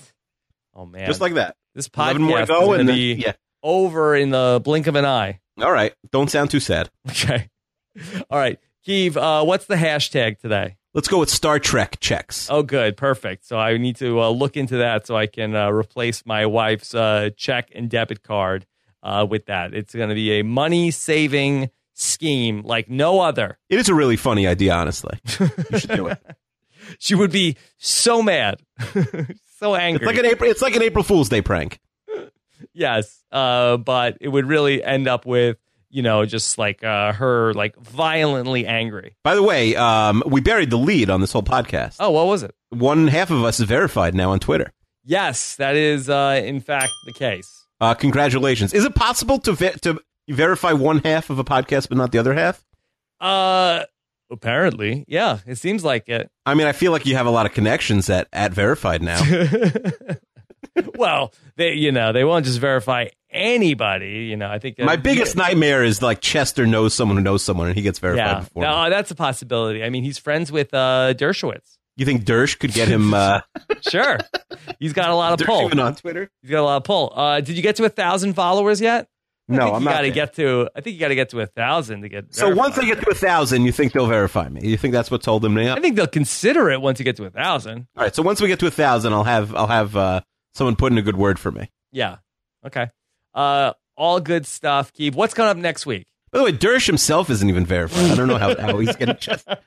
S1: Oh man,
S2: just like that.
S1: this podcast
S2: more go,
S1: going
S2: and
S1: to be
S2: yeah.
S1: over in the blink of an eye.
S2: All right, don't sound too sad.
S1: Okay. All right, Keeve. Uh, what's the hashtag today?
S2: Let's go with Star Trek checks.
S1: Oh, good, perfect. So I need to uh, look into that so I can uh, replace my wife's uh, check and debit card uh, with that. It's going to be a money saving scheme like no other.
S2: It is a really funny idea, honestly. You should do it.
S1: She would be so mad, so angry.
S2: It's like an April. It's like an April Fool's Day prank.
S1: yes, uh, but it would really end up with you know just like uh, her like violently angry.
S2: By the way, um, we buried the lead on this whole podcast.
S1: Oh, what was it?
S2: One half of us is verified now on Twitter.
S1: Yes, that is uh, in fact the case.
S2: Uh, congratulations. Is it possible to ve- to verify one half of a podcast but not the other half?
S1: Uh, apparently, yeah, it seems like it.
S2: I mean, I feel like you have a lot of connections at at verified now.
S1: well, they you know they won't just verify anybody. You know, I think
S2: My biggest nightmare is like Chester knows someone who knows someone and he gets verified
S1: yeah,
S2: before.
S1: no,
S2: me.
S1: that's a possibility. I mean, he's friends with uh, Dershowitz.
S2: You think Dersh could get him uh,
S1: Sure, he's got a lot of
S2: Dersh
S1: pull.
S2: even on Twitter?
S1: He's got a lot of pull. Uh, did you get to a thousand followers yet?
S2: No, I'm
S1: you
S2: not.
S1: got to get to. I think you got to get to a thousand to get.
S2: So once
S1: verified.
S2: they get to a thousand, you think they'll verify me? You think that's what's told them? up?
S1: I think they'll consider it once you get to a thousand.
S2: All right. So once we get to a thousand, I'll have I'll have uh, someone put in a good word for me.
S1: Yeah. Okay. Uh, all good stuff. Keeve. What's coming up next week?
S2: By the way, Dersh himself isn't even verified. I don't know how, how he's getting just.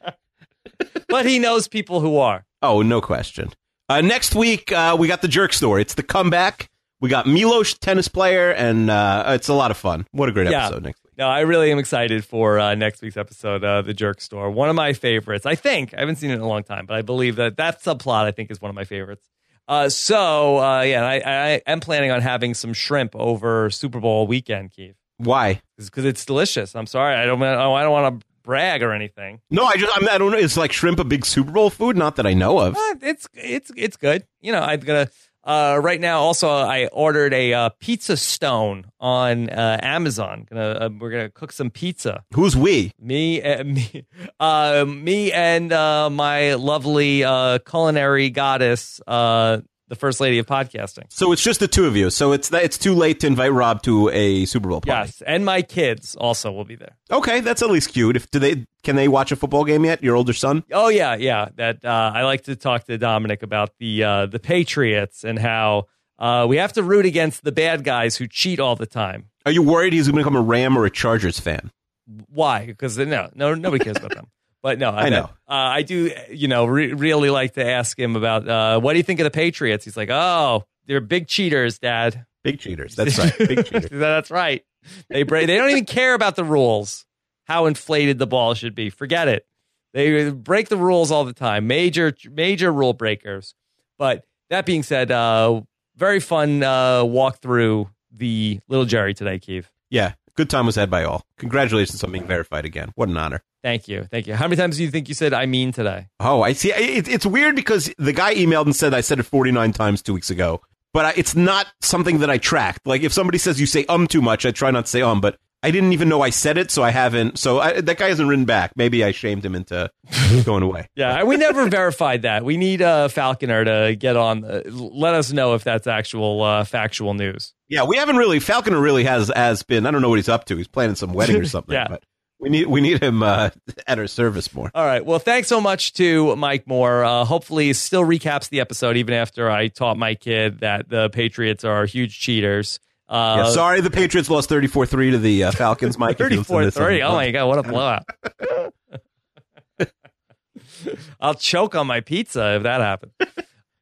S1: But he knows people who are.
S2: Oh, no question. Uh, next week, uh, we got the jerk store. It's the comeback. We got Milos, tennis player, and uh, it's a lot of fun. What a great
S1: Yeah.
S2: episode next week.
S1: No, I really am excited for uh, next week's episode, uh, The Jerk Store. One of my favorites. I think I haven't seen it in a long time, but I believe that that subplot I think is one of my favorites. Uh, so uh, yeah, I, I am planning on having some shrimp over Super Bowl weekend, Keeve,
S2: Why?
S1: because it's delicious. I'm sorry, I don't, I don't want to brag or anything.
S2: No, I just I'm, I don't know. Is like shrimp a big Super Bowl food? Not that I know of.
S1: Uh, it's it's it's good. You know, I'm gonna uh, right now. Also, I ordered a uh, pizza stone on uh, Amazon. Gonna uh, we're gonna cook some pizza.
S2: Who's we?
S1: Me, uh, me, uh, me, and uh, my lovely uh, culinary goddess, uh, the first lady of podcasting.
S2: So it's just the two of you. So it's it's too late to invite Rob to a Super Bowl party.
S1: Yes, and my kids also will be there.
S2: Okay, that's at least cute. If do they can they watch a football game yet? Your older son?
S1: Oh yeah, yeah. That uh, I like to talk to Dominic about the uh, the Patriots and how uh, we have to root against the bad guys who cheat all the time.
S2: Are you worried he's going to become a Ram or a Chargers fan?
S1: Why? Because no, no, nobody cares about them. But no, I,
S2: I know.
S1: Uh, I do. You know, re- really like to ask him about uh, what do you think of the Patriots? He's like, oh, they're big cheaters, Dad.
S2: Big cheaters. That's right. Big cheaters.
S1: That's right. They break. They don't even care about the rules. How inflated the ball should be. Forget it. They break the rules all the time. Major, major rule breakers. But that being said, uh, very fun uh, walk through the little Jerry today, Keeve.
S2: Yeah, good time was had by all. Congratulations on being verified again. What an honor.
S1: Thank you. Thank you. How many times do you think you said I mean today?
S2: Oh, I see. It, it's weird because the guy emailed and said I said it 49 times two weeks ago, but I, it's not something that I tracked. Like if somebody says you say um too much, I try not to say um, but I didn't even know I said it, so I haven't. So I, that guy hasn't written back. Maybe I shamed him into going away.
S1: Yeah, we never verified that. We need uh, Falconer to get on. The, let us know if that's actual uh, factual news.
S2: Yeah, we haven't really. Falconer really has has been. I don't know what he's up to. He's planning some wedding or something.
S1: Yeah.
S2: but we need we need him uh, at our service more.
S1: All right. Well, thanks so much to Mike Moore. Uh, hopefully, still recaps the episode even after I taught my kid that the Patriots are huge cheaters. Uh,
S2: yeah, sorry, the Patriots lost 34-3 to the uh, Falcons. Mike, if you listen to this
S1: 34 3. Oh, my God. What a blowout. I'll choke on my pizza if that happens.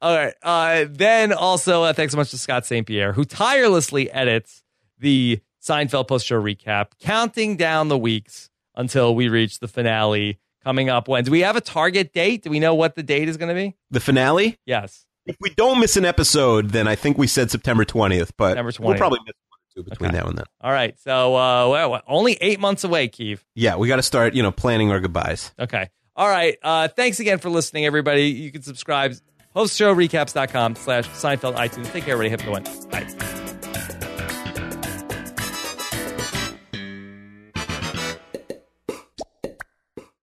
S1: All right. Uh, then also, uh, thanks so much to Scott St. Pierre, who tirelessly edits the Seinfeld post show recap, counting down the weeks until we reach the finale coming up. When do we have a target date? Do we know what the date is going to be?
S2: the finale.
S1: Yes.
S2: If we don't miss an episode, then I think we said September 20th, but
S1: September
S2: we'll probably miss one or two between
S1: Okay.
S2: now and then.
S1: All right. So, uh, well, only eight months away, Keeve.
S2: Yeah, we got to start, you know, planning our goodbyes.
S1: Okay. All right. Uh, thanks again for listening, everybody. You can subscribe. Postshowrecaps.com slash Seinfeld iTunes. Take care, everybody. Have a good one. Bye.